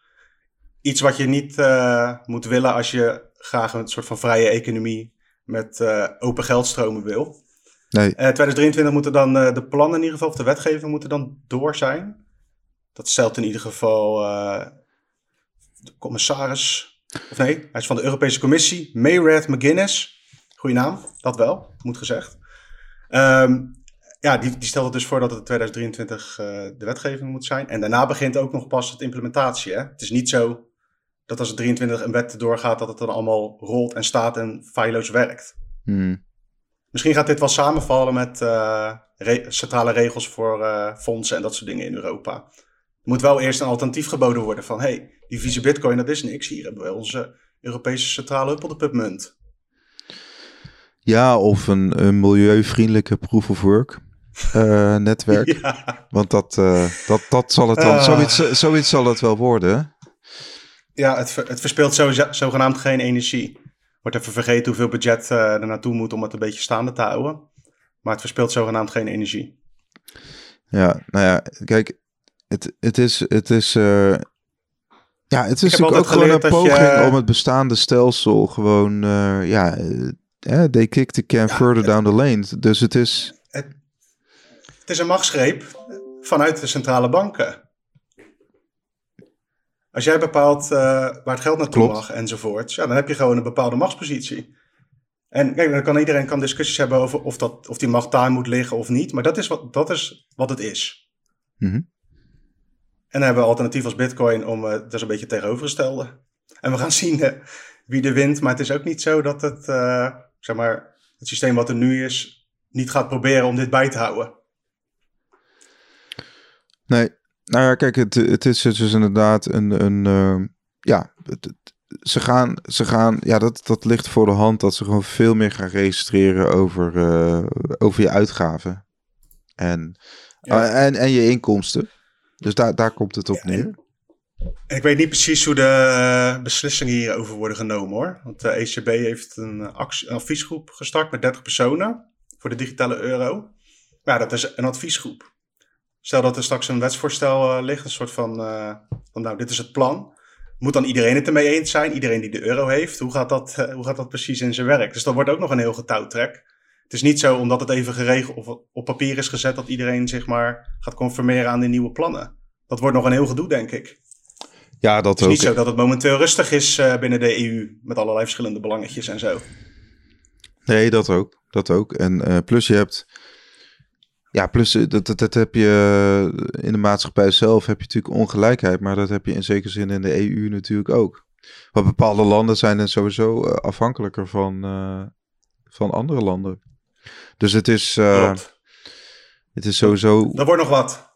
B: Iets wat je niet uh, moet willen als je graag een soort van vrije economie met open geldstromen wil.
A: Nee.
B: 2023 moeten dan de plannen in ieder geval, of de wetgeving moeten dan door zijn. Dat stelt in ieder geval de commissaris of nee, hij is van de Europese Commissie. Mayred McGuinness. Goeie naam, dat wel, moet gezegd. Um, ja, die, die stelt het dus voor dat het in 2023 uh, de wetgeving moet zijn. En daarna begint ook nog pas het implementatie. Hè? Het is niet zo dat als het 23 een wet doorgaat, dat het dan allemaal rolt en staat en feilloos werkt.
A: Hmm.
B: Misschien gaat dit wel samenvallen met uh, re centrale regels voor uh, fondsen en dat soort dingen in Europa. Er moet wel eerst een alternatief geboden worden van, hey, die vieze bitcoin, dat is niks. Hier hebben we onze Europese centrale huppelde munt.
A: Ja, of een, een milieuvriendelijke proof of work uh, netwerk.
B: Ja.
A: Want dat, uh, dat, dat zal het dan,
B: Uh.
A: zoiets, zoiets zal het wel worden.
B: Ja, het, ver- het verspeelt zo, zogenaamd geen energie. Wordt even vergeten hoeveel budget eh, er naartoe moet om het een beetje staande te houden. Maar het verspeelt zogenaamd geen energie.
A: Ja, nou ja, kijk, het, het is, het is, ja, het is natuurlijk ook gewoon een poging
B: je-
A: om het bestaande stelsel gewoon, uh, ja, uh, they kick the can
B: Ja,
A: further down the lane. Dus het is,
B: Het is een machtsgreep vanuit de centrale banken. Als jij bepaalt eh, waar het geld naartoe
A: Klopt.
B: mag enzovoort, ja, dan heb je gewoon een bepaalde machtspositie. En kijk, dan kan iedereen kan discussies hebben over of, dat, of die macht daar moet liggen of niet. Maar dat is wat, dat is wat het is.
A: Mhm.
B: En dan hebben we alternatief als Bitcoin om. dat is een beetje het tegenovergestelde. En we gaan zien eh, wie er wint. Maar het is ook niet zo dat het, zeg maar, het systeem wat er nu is, niet gaat proberen om dit bij te houden.
A: Nee, nou ja, kijk, het, het is dus inderdaad een, een uh, ja, het, het, ze gaan, ze gaan, ja, dat, dat ligt voor de hand dat ze gewoon veel meer gaan registreren over, uh, over je uitgaven. En,
B: Ja.
A: uh, en, en je inkomsten. Dus daar, daar komt het op
B: Ja,
A: neer.
B: En ik weet niet precies hoe de eh, beslissingen hierover worden genomen hoor. Want de ECB heeft een, eh, actie, een adviesgroep gestart met 30 personen voor de digitale euro. Ja, dat is een adviesgroep. Stel dat er straks een wetsvoorstel uh, ligt, een soort van, uh, van, nou, dit is het plan. Moet dan iedereen het ermee eens zijn? Iedereen die de euro heeft? Hoe gaat dat, uh, hoe gaat dat precies in zijn werk? Dus dat wordt ook nog een heel getouwtrek. Het is niet zo omdat het even geregeld of op papier is gezet dat iedereen zich maar gaat conformeren aan die nieuwe plannen. Dat wordt nog een heel gedoe, denk ik.
A: Ja, dat
B: Het is
A: ook.
B: niet zo dat het momenteel rustig is binnen de EU met allerlei verschillende belangetjes en zo.
A: Nee, dat ook. Dat ook. En plus je hebt. Ja, plus eh, dat, dat, dat heb je in de maatschappij zelf heb je natuurlijk ongelijkheid, maar dat heb je in zekere zin in de EU natuurlijk ook. Want bepaalde landen zijn er sowieso uh, afhankelijker van, uh, van andere landen. Dus het is, uh, het is sowieso.
B: Dat wordt nog wat.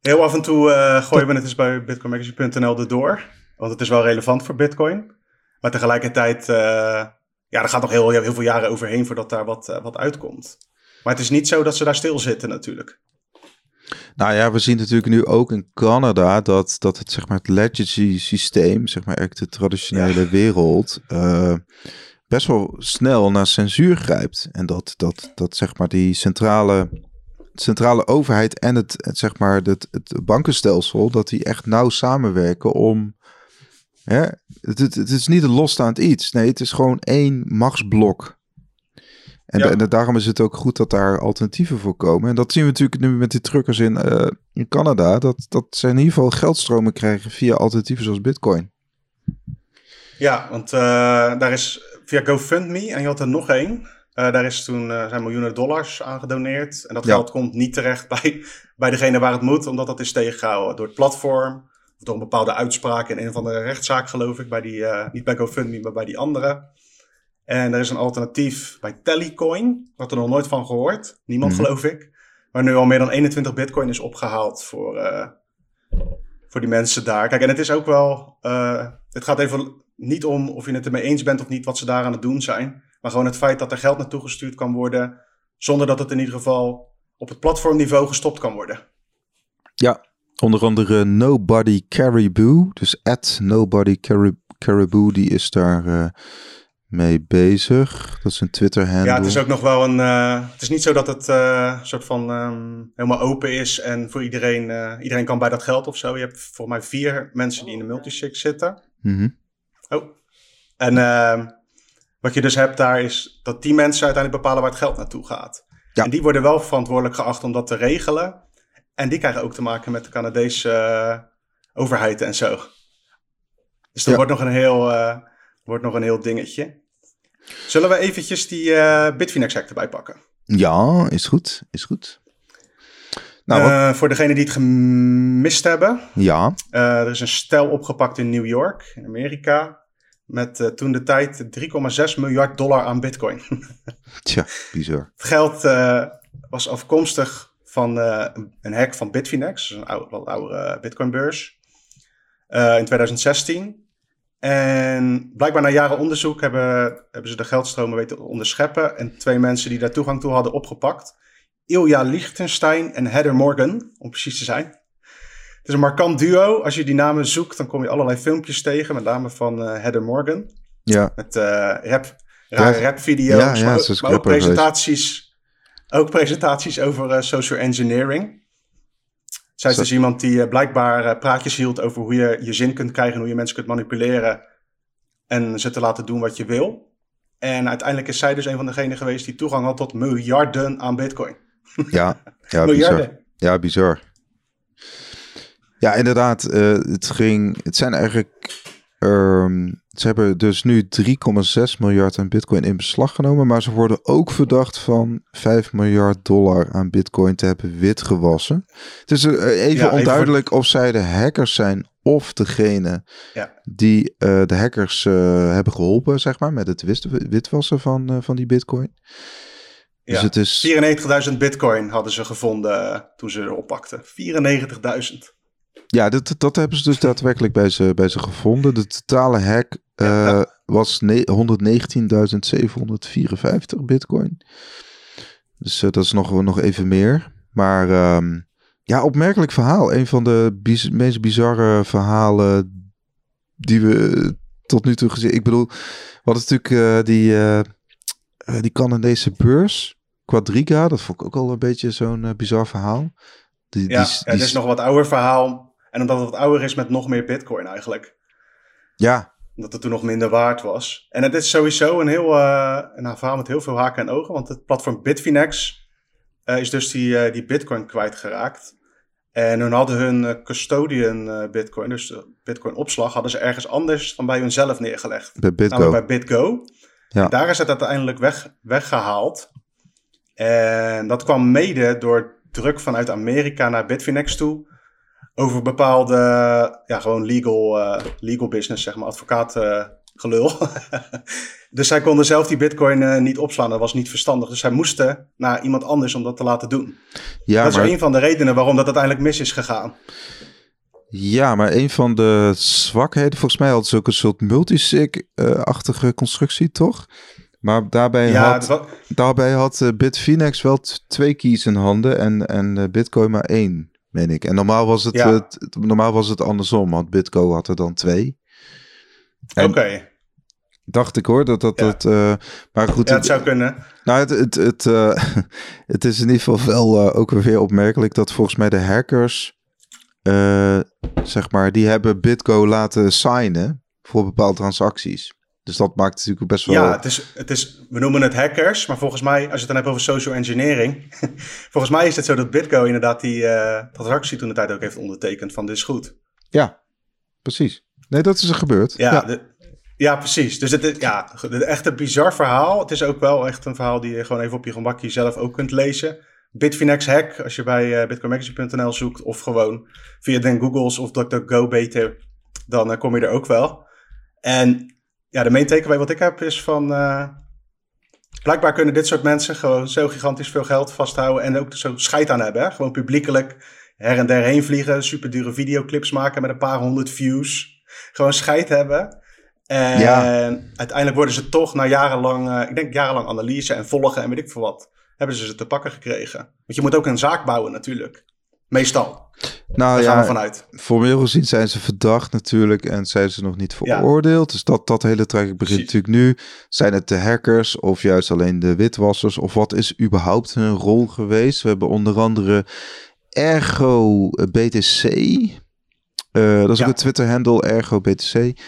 B: Heel af en toe uh, gooien we het eens bij bitcoinmagazine.nl erdoor. Want het is wel relevant voor Bitcoin. Maar tegelijkertijd, ja, er gaat nog heel, heel veel jaren overheen voordat daar wat, wat uitkomt. Maar het is niet zo dat ze daar stilzitten natuurlijk.
A: Nou ja, we zien natuurlijk nu ook in Canada dat, dat het, zeg maar, het legacy systeem, zeg maar, echt de traditionele ja. wereld, uh, best wel snel naar censuur grijpt. En dat, dat, dat zeg maar, die centrale, centrale overheid en het, het, zeg maar, het, het bankenstelsel, dat die echt nauw samenwerken om. Hè, het, het, het is niet een losstaand iets. Nee, het is gewoon één machtsblok. En, ja. en, daarom is het ook goed dat daar alternatieven voor komen. En dat zien we natuurlijk nu met die truckers in, uh, in Canada. Dat, dat ze in ieder geval geldstromen krijgen via alternatieven zoals Bitcoin.
B: Ja, want uh, daar is via GoFundMe, en je had er nog één. Uh, daar is toen uh, zijn miljoenen dollars aan gedoneerd. En dat
A: Ja.
B: geld komt niet terecht bij, bij degene waar het moet, omdat dat is tegengehouden door het platform. Of door een bepaalde uitspraak in een of andere rechtszaak, geloof ik. Bij die, uh, niet bij GoFundMe, maar bij die andere. En er is een alternatief bij Tallycoin. Had er nog nooit van gehoord. Niemand,
A: Mhm.
B: geloof ik. Waar nu al meer dan 21 bitcoin is opgehaald voor, uh, voor die mensen daar. Kijk, en het is ook wel... Uh, het gaat even niet om of je het ermee eens bent of niet wat ze daar aan het doen zijn. Maar gewoon het feit dat er geld naartoe gestuurd kan worden... zonder dat het in ieder geval op het platformniveau gestopt kan worden.
A: Ja, Onder andere Nobody Caribou. Dus at Nobody Caribou, die is daar uh, mee bezig. Dat is een Twitter-handle.
B: Ja, het is ook nog wel een... Uh, het is niet zo dat het uh, soort van um, helemaal open is en voor iedereen... iedereen kan bij dat geld of zo. Je hebt volgens mij vier mensen die in de multisig zitten.
A: Mm -hmm.
B: Oh. En ehm, wat je dus hebt daar is dat die mensen uiteindelijk bepalen waar het geld naartoe gaat.
A: Ja.
B: En die worden wel verantwoordelijk geacht om dat te regelen. En die krijgen ook te maken met de Canadese overheid en zo. Dus dat
A: Ja.
B: wordt, nog een heel, wordt nog een heel dingetje. Zullen we eventjes die uh, Bitfinex hack erbij pakken?
A: Ja, is goed. Is goed. Nou,
B: Eh, voor degenen die het gemist hebben.
A: ja.
B: eh, er is een stel opgepakt in New York, in Amerika. Met eh, toen de tijd 3,6 miljard dollar aan bitcoin.
A: Tja, bizar.
B: Het geld eh, was afkomstig van eh, een hack van Bitfinex, dus een oude, wat oude Bitcoin-beurs, eh, in 2016. En blijkbaar na jaren onderzoek hebben, hebben ze de geldstromen weten te onderscheppen en twee mensen die daar toegang toe hadden opgepakt. Ilja Liechtenstein en Heather Morgan, om precies te zijn. Het is een markant duo. Als je die namen zoekt, dan kom je allerlei filmpjes tegen, met name van eh, Heather Morgan.
A: Ja,
B: Met eh, rap, rare
A: Ja,
B: rapvideo's,
A: ja, ja,
B: maar, ook- maar
A: geweest.
B: presentaties, ook presentaties over eh, social engineering. Zij is dus iemand die eh, blijkbaar eh, praatjes hield over hoe je je zin kunt krijgen, hoe je mensen kunt manipuleren en ze te laten doen wat je wil. En uiteindelijk is zij dus een van degenen geweest die toegang had tot miljarden aan bitcoin.
A: ja, ja, bizar. Ja, bizar. Ja, inderdaad. eh, het ging. Het zijn eigenlijk. Ehm, ze hebben dus nu 3,6 miljard aan Bitcoin in beslag genomen. Maar ze worden ook verdacht van 5 miljard dollar aan Bitcoin te hebben witgewassen. Het is eh, even
B: Ja, even voor-
A: onduidelijk of zij de hackers zijn. Of degene
B: Ja.
A: die eh, de hackers eh, hebben geholpen, zeg maar, met het wit- witwassen van, van die Bitcoin. Dus
B: Ja.
A: het is.
B: 94.000 bitcoin hadden ze gevonden toen ze erop pakten. 94.000.
A: Ja, dat, dat hebben ze dus daadwerkelijk bij ze, bij ze gevonden. De totale hack eh,
B: Ja.
A: was ne- 119.754 bitcoin. Dus eh, dat is nog, nog even meer. Maar ehm, ja, opmerkelijk verhaal. Een van de biz- meest bizarre verhalen die we tot nu toe gezien. Ik bedoel, we hadden natuurlijk eh, die, eh, eh, die Canadese beurs, Quadriga. Dat vond ik ook al een beetje zo'n eh, bizar verhaal. Die,
B: Ja,
A: die,
B: ja,
A: die-
B: dit is nog wat ouder verhaal. En omdat het wat ouder is met nog meer bitcoin eigenlijk.
A: ja,
B: Omdat het toen nog minder waard was. En het is sowieso een heel eh, een verhaal met heel veel haken en ogen. Want het platform Bitfinex eh, is dus die, eh, die bitcoin kwijtgeraakt. En hun hadden hun custodian bitcoin, dus de bitcoin opslag, hadden ze ergens anders dan bij hunzelf neergelegd.
A: bij.
B: Namelijk bij BitGo.
A: Ja.
B: En daar is het uiteindelijk weg, weggehaald. En dat kwam mede door druk vanuit Amerika naar Bitfinex toe. Over bepaalde, ja, gewoon legal, eh, legal business, zeg maar, advocaat eh, gelul. dus zij konden zelf die bitcoin eh, niet opslaan. Dat was niet verstandig. Dus zij moesten naar iemand anders om dat te laten doen.
A: Ja,
B: dat
A: maar,
B: is een van de redenen waarom dat uiteindelijk mis is gegaan.
A: ja, maar een van de zwakheden, volgens mij hadden ze ook een soort multisig-achtige constructie, toch? Maar daarbij
B: Ja,
A: had, daarbij had Bitfinex wel twee keys in handen en, en Bitcoin maar één, meen ik. En normaal was het,
B: Ja.
A: eh, normaal was het andersom, want Bitco had er dan twee.
B: oké.
A: Dacht ik hoor, dat dat...
B: Ja.
A: dat eh, maar goed,
B: Ja, het zou kunnen.
A: Nou, het, het, het, eh, het is in ieder geval wel ook weer opmerkelijk dat volgens mij de hackers, zeg maar, die hebben Bitco laten signen voor bepaalde transacties. Dus dat maakt natuurlijk best wel...
B: Ja, het is, het is, we noemen het hackers, maar volgens mij, als je het dan hebt over social engineering, volgens mij is het zo dat Bitco inderdaad die eh, transactie toen de tijd ook heeft ondertekend van dit is goed.
A: Ja, precies. Nee, dat is er gebeurd.
B: Ja,
A: Ja,
B: de- ja precies. Dus het is ja, echt een bizar verhaal. Het is ook wel echt een verhaal die je gewoon even op je gemakje zelf ook kunt lezen. Bitfinex hack, als je bij uh, bitcoinmagazine.nl zoekt of gewoon via den Googles of DuckDuckGo beter, dan eh, kom je er ook wel. En ja, de main takeaway wat ik heb is van... eh, blijkbaar kunnen dit soort mensen gewoon zo gigantisch veel geld vasthouden en ook zo scheid aan hebben. Hè? Gewoon publiekelijk her en der heen vliegen, super dure videoclips maken met een paar honderd views. Gewoon scheid hebben. En
A: Ja.
B: uiteindelijk worden ze toch na jarenlang, eh, ik denk jarenlang analyse en volgen en weet ik veel wat, hebben ze ze te pakken gekregen. Want je moet ook een zaak bouwen natuurlijk. Meestal.
A: Nou
B: Daar
A: ja, formeel gezien zijn ze verdacht natuurlijk en zijn ze nog niet veroordeeld. Dus dat, dat hele traject begint
B: Precies.
A: natuurlijk nu. Zijn het de hackers of juist alleen de witwassers? Of wat is überhaupt hun rol geweest? We hebben onder andere Ergo BTC. Eh, dat is
B: Ja.
A: ook een Twitter-handle, Ergo BTC.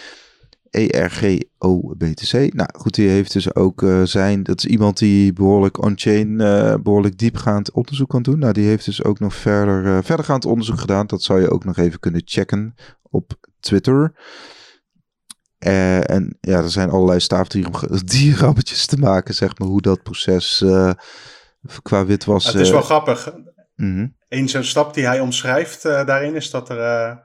A: ERGO-BTC. Nou goed, die heeft dus ook eh, zijn... Dat is iemand die behoorlijk on-chain, eh, behoorlijk diepgaand onderzoek kan doen. Nou, die heeft dus ook nog verder, eh, verdergaand onderzoek gedaan. Dat zou je ook nog even kunnen checken op Twitter. En ja, er zijn allerlei staafdiagrammetje te maken, zeg maar, hoe dat proces qua witwas...
B: het is wel grappig.
A: mhm.
B: Eén zo'n stap die hij omschrijft daarin is dat er...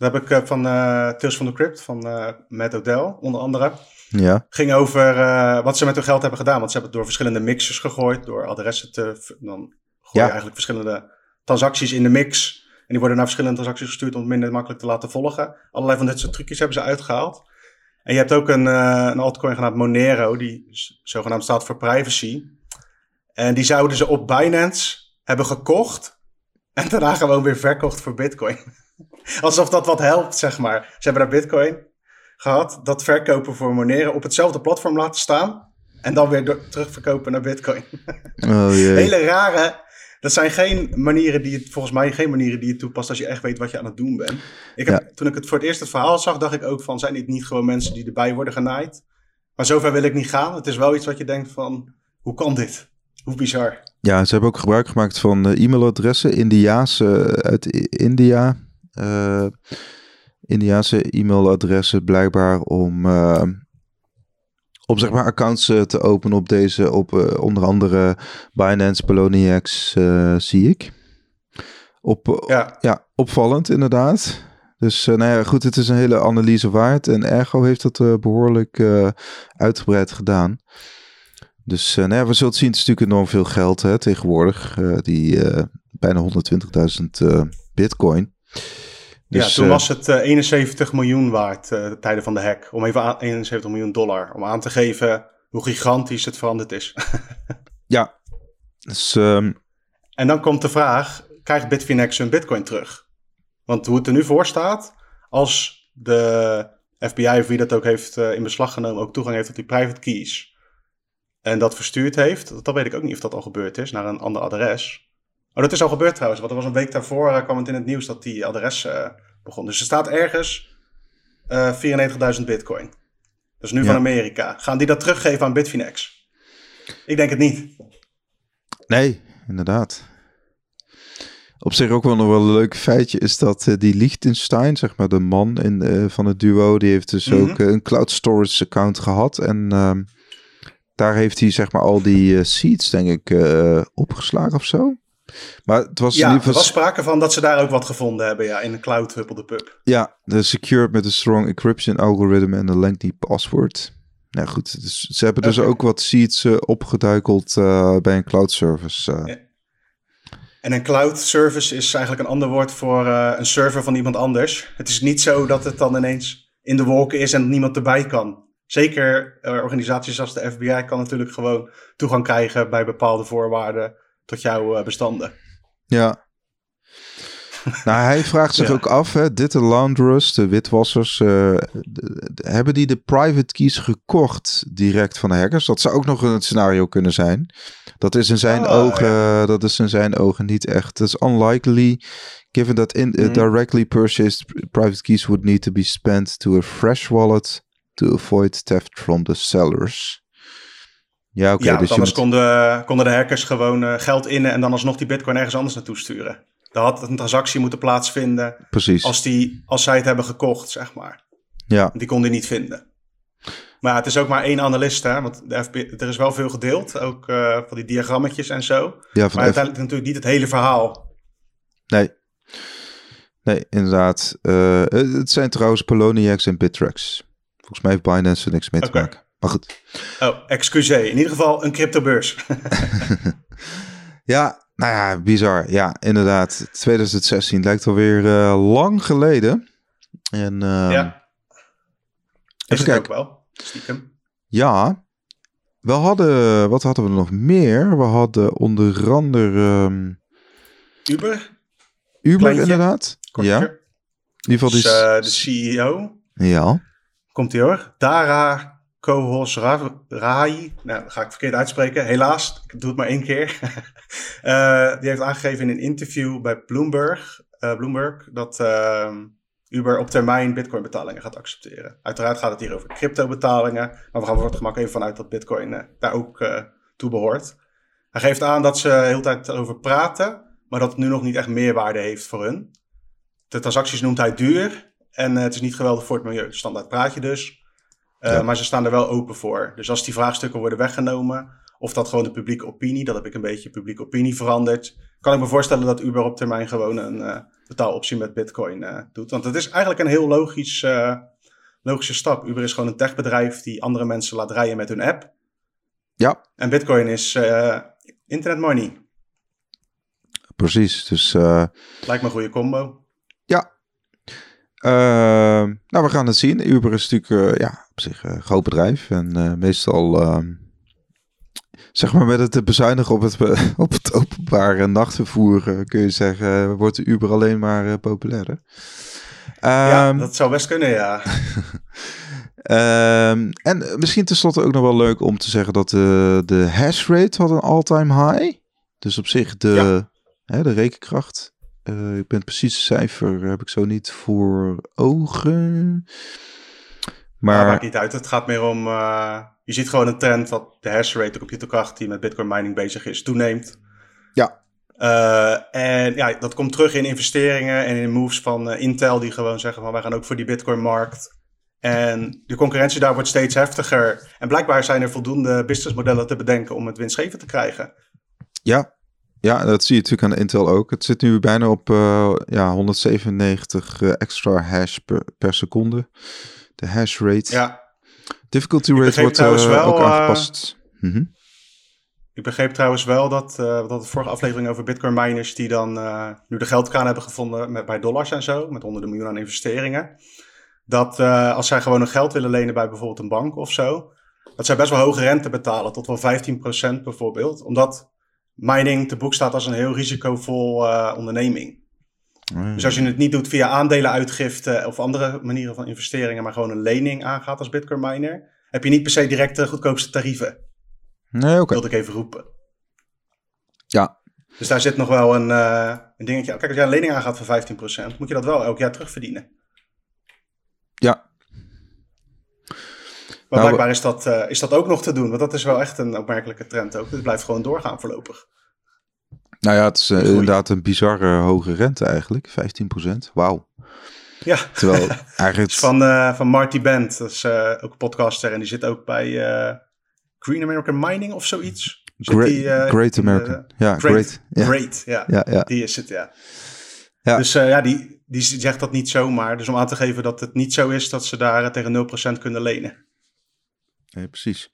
B: dat heb ik eh, van eh Tales from the Crypt van eh Matt Odell, onder andere.
A: Ja,
B: ging over wat ze met hun geld hebben gedaan. Want ze hebben het door verschillende mixers gegooid, door adressen te... Dan gooi je
A: Ja.
B: eigenlijk verschillende transacties in de mix. En die worden naar verschillende transacties gestuurd om het minder makkelijk te laten volgen. Allerlei van dit soort trucjes hebben ze uitgehaald. En je hebt ook een, een altcoin genaamd Monero, die zogenaamd staat voor privacy. En die zouden ze op Binance hebben gekocht en daarna gewoon weer verkocht voor Bitcoin. Alsof dat wat helpt, zeg maar. Ze hebben daar Bitcoin gehad, dat verkopen voor Monero op hetzelfde platform laten staan. En dan weer door- terugverkopen naar Bitcoin.
A: oh jee.
B: Hele rare. Dat zijn geen manieren die je, volgens mij geen manieren die je toepast als je echt weet wat je aan het doen bent. Ik heb, Toen ik het voor het eerst het verhaal zag, dacht ik ook van, zijn dit niet gewoon mensen die erbij worden genaaid? Maar zover wil ik niet gaan. Het is wel iets wat je denkt van, hoe kan dit? Hoe bizar.
A: Ja, ze hebben ook gebruik gemaakt van eh, e-mailadressen, Indiaanse uit India. Eh Indiaanse e-mailadressen blijkbaar om, eh, om zeg maar accounts eh, te openen op deze, op onder andere Binance, Poloniex, zie ik. Op,
B: Ja,
A: ja, opvallend inderdaad. Dus eh, nou ja, goed, het is een hele analyse waard. En Ergo heeft dat eh, behoorlijk eh, uitgebreid gedaan. Dus nou ja, we zullen zien. Het is natuurlijk enorm veel geld hè, tegenwoordig. die bijna 120.000 eh, bitcoin.
B: ja
A: Dus,
B: toen
A: eh,
B: was het eh, 71 miljoen waard, eh tijden van de hack. Om even aan, 71 miljoen dollar. Om aan te geven hoe gigantisch het veranderd is.
A: Ja, dus ehm,
B: En dan komt de vraag, krijgt Bitfinex hun bitcoin terug? Want hoe het er nu voor staat, als de FBI of wie dat ook heeft eh, in beslag genomen, ook toegang heeft tot die private keys, en dat verstuurd heeft, dat weet ik ook niet of dat al gebeurd is, naar een ander adres. Oh, dat is al gebeurd trouwens, want er was een week daarvoor, eh, kwam het in het nieuws dat die adres eh, begon. Dus er staat ergens eh 94.000 bitcoin. Dat is nu
A: Ja.
B: van Amerika. Gaan die dat teruggeven aan Bitfinex? Ik denk het niet.
A: nee, inderdaad. Op zich ook wel nog wel een leuk feitje is dat eh, die Liechtenstein, zeg maar de man in, eh, van het duo, die heeft dus
B: Mhm.
A: ook eh, een cloud storage account gehad. En ehm, daar heeft hij zeg maar al die eh, seeds, denk ik, eh, opgeslagen of zo. Maar het was in
B: Ja, er was sprake van dat ze daar ook wat gevonden hebben, ja, in een cloud hub op de pub.
A: Ja, de secured met een strong encryption algorithm en een lengthy password. Nou goed, dus ze hebben dus ook wat seeds eh, opgeduikeld eh, bij een cloud service. eh.
B: Ja. En een cloud service is eigenlijk een ander woord voor een server van iemand anders. Het is niet zo dat het dan ineens in de wolken is en niemand erbij kan. Zeker organisaties als de FBI kan natuurlijk gewoon toegang krijgen bij bepaalde voorwaarden tot jouw eh, bestanden.
A: Ja. nou, hij vraagt zich
B: Ja.
A: ook af, hè, dit de launderers, de witwassers, eh, d- d- hebben die de private keys gekocht direct van de hackers? Dat zou ook nog een scenario kunnen zijn. Dat is in zijn
B: Oh,
A: ogen, dat is in zijn ogen niet echt. Dat is unlikely, given that in, uh,
B: Mhm.
A: directly purchased private keys would need to be spent to a fresh wallet to avoid theft from the sellers. Ja, oké.
B: ja,
A: dus
B: anders
A: moet-
B: konden, konden de hackers gewoon eh, geld innen en dan alsnog die bitcoin ergens anders naartoe sturen. Daar had een transactie moeten plaatsvinden
A: precies.
B: als, die, als zij het hebben gekocht, zeg maar.
A: Ja,
B: Die kon die niet vinden. Maar ja, het is ook maar één analist, hè? Want de er is wel veel gedeeld, ook eh, van die diagrammetjes en zo.
A: ja, van
B: Maar
A: F-
B: uiteindelijk natuurlijk niet het hele verhaal.
A: Nee. Nee, inderdaad. Eh, het zijn trouwens Poloniex en Bittrex. Volgens mij heeft Binance er niks mee te maken. Maar goed.
B: Oh, excuseer. In ieder geval een cryptobeurs.
A: Ja, nou ja, bizar. Ja, inderdaad. 2016 lijkt alweer eh lang geleden. En ehm,
B: ja. Is het ook wel, stiekem.
A: Ja, we hadden, wat hadden we nog meer? We hadden onder andere, ehm,
B: Uber?
A: Uber
B: Kleintje.
A: inderdaad. Ja, in ieder geval
B: Dus,
A: die...
B: eh, de CEO,
A: ja.
B: komt ie hoor. Dara Kohosrai. Nou, dat ga ik verkeerd uitspreken. Helaas, ik doe het maar één keer. Eh, die heeft aangegeven in een interview bij Bloomberg, eh, Bloomberg dat eh, Uber op termijn Bitcoin betalingen gaat accepteren. Uiteraard gaat het hier over crypto betalingen, maar we gaan voor het gemak even vanuit dat Bitcoin eh, daar ook toe behoort. Hij geeft aan dat ze de hele tijd over praten, maar dat het nu nog niet echt meerwaarde heeft voor hun. De transacties noemt hij duur en het is niet geweldig voor het milieu. Standaard praatje dus. Eh,
A: Ja.
B: Maar ze staan er wel open voor. Dus als die vraagstukken worden weggenomen, of dat gewoon de publieke opinie, dat heb ik een beetje publieke opinie veranderd, kan ik me voorstellen dat Uber op termijn gewoon een eh, betaaloptie met Bitcoin eh, doet. Want het is eigenlijk een heel logisch, logische stap. Uber is gewoon een techbedrijf die andere mensen laat rijden met hun app.
A: Ja,
B: En Bitcoin is internet money.
A: precies. Dus
B: Lijkt me een goede combo.
A: Ja. Eh, nou, we gaan het zien. Uber is natuurlijk eh, ja, op zich een groot bedrijf. En eh, meestal, ehm, zeg maar met het bezuinigen op het, op het openbare nachtvervoer, eh, kun je zeggen, wordt de Uber alleen maar eh, populairder.
B: ja,
A: Ehm,
B: dat zou best kunnen, ja.
A: Ehm, en misschien tenslotte ook nog wel leuk om te zeggen dat de, de hash rate had een all-time high. Dus op zich de,
B: Ja.
A: hè, de rekenkracht. Eh, ik ben het precieze cijfer heb ik zo niet voor ogen.
B: Maar
A: Maar
B: maakt niet uit. Het gaat meer om. eh, je ziet gewoon een trend dat de hash rate, de computerkracht die met Bitcoin mining bezig is, toeneemt.
A: Ja.
B: Eh, en ja, dat komt terug in investeringen en in moves van Intel, die gewoon zeggen van wij gaan ook voor die Bitcoin-markt. En de concurrentie daar wordt steeds heftiger. En blijkbaar zijn er voldoende businessmodellen te bedenken om het winstgevend te krijgen.
A: ja, ja, dat zie je natuurlijk aan Intel ook. Het zit nu bijna op eh, ja, 197 eh, extra hash per, per seconde. De hash rate.
B: Ja,
A: Difficulty rate wordt
B: trouwens wel,
A: ook aangepast. Mhm.
B: ik begreep trouwens wel dat, eh dat de vorige aflevering over Bitcoin miners die dan nu de geldkraan hebben gevonden met, bij dollars en zo, met honderden miljoen aan investeringen. Dat als zij gewoon een geld willen lenen bij bijvoorbeeld een bank of zo, dat zij best wel hoge rente betalen, tot wel 15% bijvoorbeeld. Omdat mining te boek staat als een heel risicovol eh, onderneming.
A: Ah,
B: Dus als je het niet doet via aandelenuitgifte of andere manieren van investeringen, maar gewoon een lening aangaat als Bitcoin miner, heb je niet per se direct de goedkoopste tarieven.
A: Nee, oké.
B: Wilde ik even roepen.
A: Ja,
B: Dus daar zit nog wel een, eh, een dingetje. Kijk, als jij een lening aangaat van 15%, moet je dat wel elk jaar terugverdienen.
A: ja.
B: Maar
A: Nou,
B: blijkbaar is dat, eh, is dat ook nog te doen. Want dat is wel echt een opmerkelijke trend ook. Het blijft gewoon doorgaan voorlopig.
A: Nou ja, het is eh, inderdaad een bizarre hoge rente eigenlijk. 15%. Wauw.
B: Ja,
A: Terwijl eigenlijk...
B: het is van, eh, van Marty Bent. Dat is eh, ook een podcaster. En die zit ook bij eh, Green American Mining of zoiets. Zit
A: Great,
B: die, eh,
A: great
B: de-
A: American. ja,
B: Great.
A: great. Ja,
B: Great, ja.
A: ja, ja.
B: Die is het, ja.
A: Ja.
B: Dus eh, ja, die, die zegt dat niet zomaar. Dus om aan te geven dat het niet zo is dat ze daar eh, tegen 0% kunnen lenen.
A: Nee, precies.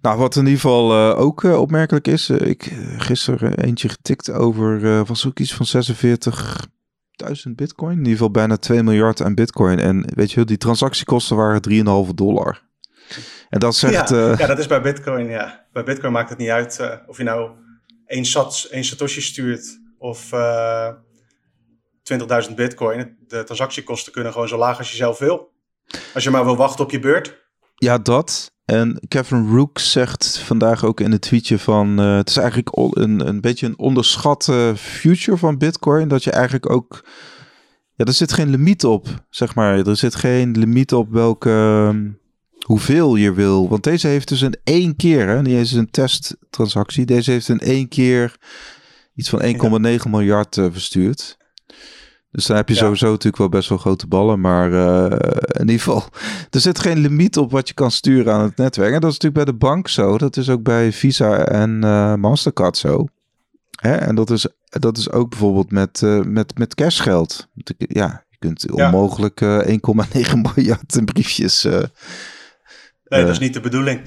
A: Nou, wat in ieder geval eh, ook eh, opmerkelijk is. eh, ik gisteren eentje getikt over, was ook iets van 46.000 bitcoin. In ieder geval bijna 2 miljard aan bitcoin. En weet je, wel, die transactiekosten waren 3,5 dollar. En dat zegt...
B: ja, ja, dat is bij Bitcoin, ja. Bij Bitcoin maakt het niet uit of je nou één, sats, één Satoshi stuurt of eh 20.000 Bitcoin. De transactiekosten kunnen gewoon zo laag als je zelf wil. Als je maar wil wachten op je beurt.
A: Ja, dat. En Kevin Rook zegt vandaag ook in het tweetje van... eh, het is eigenlijk een, een beetje een onderschatte future van Bitcoin. Dat je eigenlijk ook... Ja, er zit geen limiet op, zeg maar. Er zit geen limiet op welke... ehm, hoeveel je wil. Want deze heeft dus in één keer... Hè, niet eens een testtransactie. Deze heeft in één keer iets van 1,9 miljard eh, verstuurd. Dus dan heb je
B: Ja.
A: sowieso natuurlijk wel best wel grote ballen. Maar eh, in ieder geval, er zit geen limiet op wat je kan sturen aan het netwerk. En dat is natuurlijk bij de bank zo. Dat is ook bij Visa en eh, Mastercard zo. Hè? En dat is, dat is ook bijvoorbeeld met, eh, met, met cashgeld. Ja, je kunt onmogelijk eh, 1,9 miljard in briefjes.
B: Nee, dat is niet de bedoeling.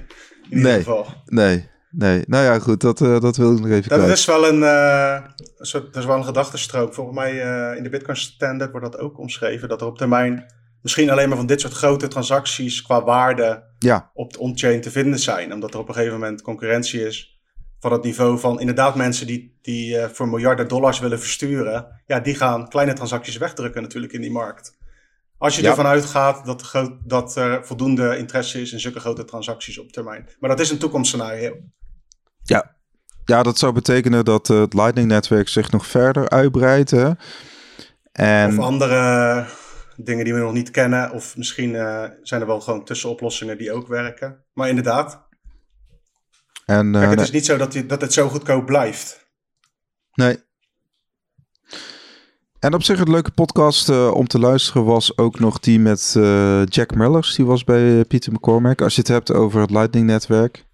B: In ieder
A: Nee.
B: geval.
A: nee, nee. Nou ja, goed, dat, eh, dat wil ik nog even
B: Dat
A: kwijt.
B: is wel een, een soort, dat is wel een gedachtenstrook. Volgens mij eh, in de Bitcoin Standard wordt dat ook omschreven. Dat er op termijn misschien alleen maar van dit soort grote transacties qua waarde
A: Ja,
B: op de on-chain te vinden zijn. Omdat er op een gegeven moment concurrentie is van het niveau van inderdaad mensen die, die uh, voor miljarden dollars willen versturen. Ja, die gaan kleine transacties wegdrukken natuurlijk in die markt. Als je ervan uitgaat dat, dat er voldoende interesse is in zulke grote transacties op termijn. Maar dat is een toekomstscenario.
A: Ja, ja dat zou betekenen dat het Lightning-netwerk zich nog verder uitbreidt. Hè?
B: En... Of andere dingen die we nog niet kennen. Of misschien uh, zijn er wel gewoon tussenoplossingen die ook werken. Maar inderdaad. En, uh, Kijk, het is niet zo dat, die, dat het zo goedkoop blijft.
A: Nee. En op zich een leuke podcast uh, om te luisteren was ook nog die met Jack Mellers. Die was bij Peter McCormack. Als je het hebt over het Lightning-netwerk.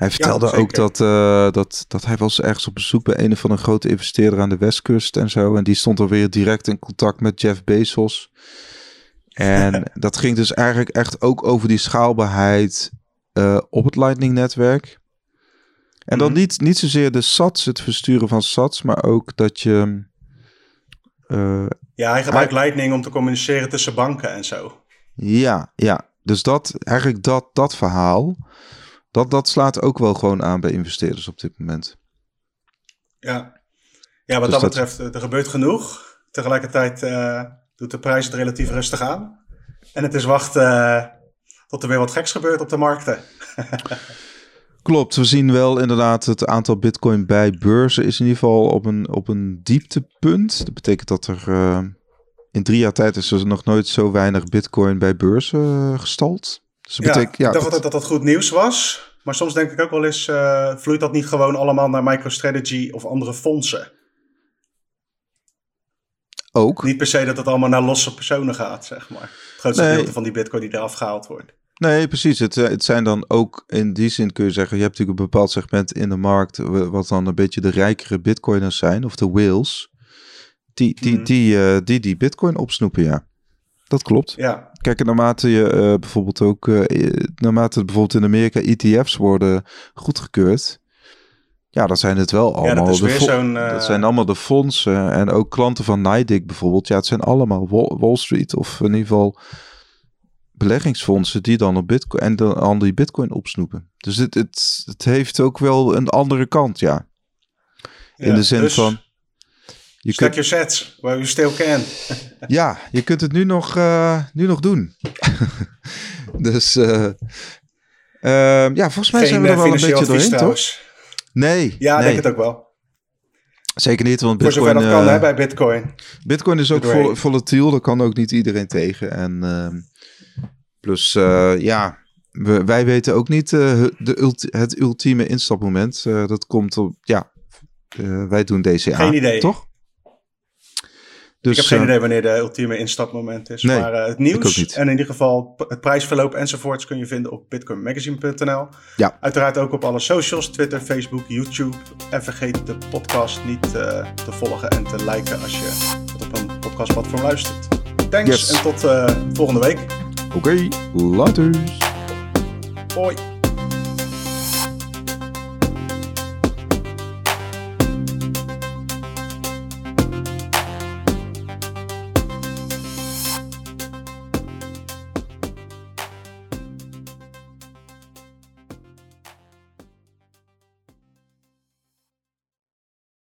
A: Hij vertelde ook dat, uh, dat, dat hij was ergens op bezoek bij een of andere grote investeerder aan de westkust en zo. En die stond er weer direct in contact met Jeff Bezos. En dat ging dus eigenlijk echt ook over die schaalbaarheid uh, op het Lightning-netwerk. En dan mhm. niet, niet zozeer de sats, het versturen van sats, maar ook dat je...
B: Uh, ja, hij gebruikt Lightning om te communiceren tussen banken en zo.
A: Ja, ja. Dus dat, eigenlijk dat, dat verhaal dat, dat slaat ook wel gewoon aan bij investeerders op dit moment.
B: Ja, ja wat dus dat, betreft, eh, er gebeurt genoeg. Tegelijkertijd uh, doet de prijs het relatief rustig aan. En het is wachten uh, tot er weer wat geks gebeurt op de markten.
A: Klopt, we zien wel inderdaad het aantal bitcoin bij beurzen is in ieder geval op een, op een dieptepunt. Dat betekent dat er in drie jaar tijd is er nog nooit zo weinig bitcoin bij beurzen gestald.
B: Dus betekent, ja, ik dacht altijd dat dat goed nieuws was. Maar soms denk ik ook wel eens, uh, vloeit dat niet gewoon allemaal naar MicroStrategy of andere fondsen?
A: Ook.
B: Niet per se dat het allemaal naar losse personen gaat, zeg maar. Het grootste nee. gedeelte van die bitcoin die eraf gehaald wordt.
A: Nee, precies. Het, eh, het zijn dan ook, in die zin kun je zeggen, je hebt natuurlijk een bepaald segment in de markt, wat dan een beetje de rijkere bitcoiners zijn, of de whales, die die, mhm. die, uh, die, die bitcoin opsnoepen, ja. Dat klopt.
B: Ja.
A: Kijk, naarmate je uh, bijvoorbeeld ook, uh, naarmate bijvoorbeeld in Amerika ETF's worden goedgekeurd, ja, dan zijn het wel allemaal. Ja, dat, is weer zo'n, uh... dat zijn allemaal de fondsen en ook klanten van NIDIC bijvoorbeeld. Ja, het zijn allemaal Wall, Street of in ieder geval beleggingsfondsen die dan op Bitcoin en dan die Bitcoin opsnoepen. Dus het, het, het heeft ook wel een andere kant, ja. In ja, de zin dus... van
B: je Stack kunt... your sets, where you still can.
A: ja, je kunt het nu nog, uh, nu nog doen. dus uh, uh, ja, volgens mij zijn we er wel een beetje doorheen, toch? Nee.
B: Ja,
A: nee.
B: denk het ook wel.
A: Zeker niet, want
B: Bitcoin... Voor zover dat kan hè, bij Bitcoin.
A: Bitcoin is ook vol, volatiel, daar kan ook niet iedereen tegen. En ehm, plus, ja, we, wij weten ook niet de het ultieme instapmoment. dat komt op, ja, wij doen DCA, Geen idee. toch?
B: Dus, ik heb geen uh, idee wanneer de ultieme instapmoment is. maar uh, het nieuws en in ieder geval het prijsverloop enzovoorts kun je vinden op bitcoinmagazine.nl.
A: Ja.
B: Uiteraard ook op alle socials, Twitter, Facebook, YouTube. En vergeet de podcast niet uh, te volgen en te liken als je op een podcastplatform luistert. Thanks yes. en tot volgende week.
A: Oké, okay, later.
B: Hoi.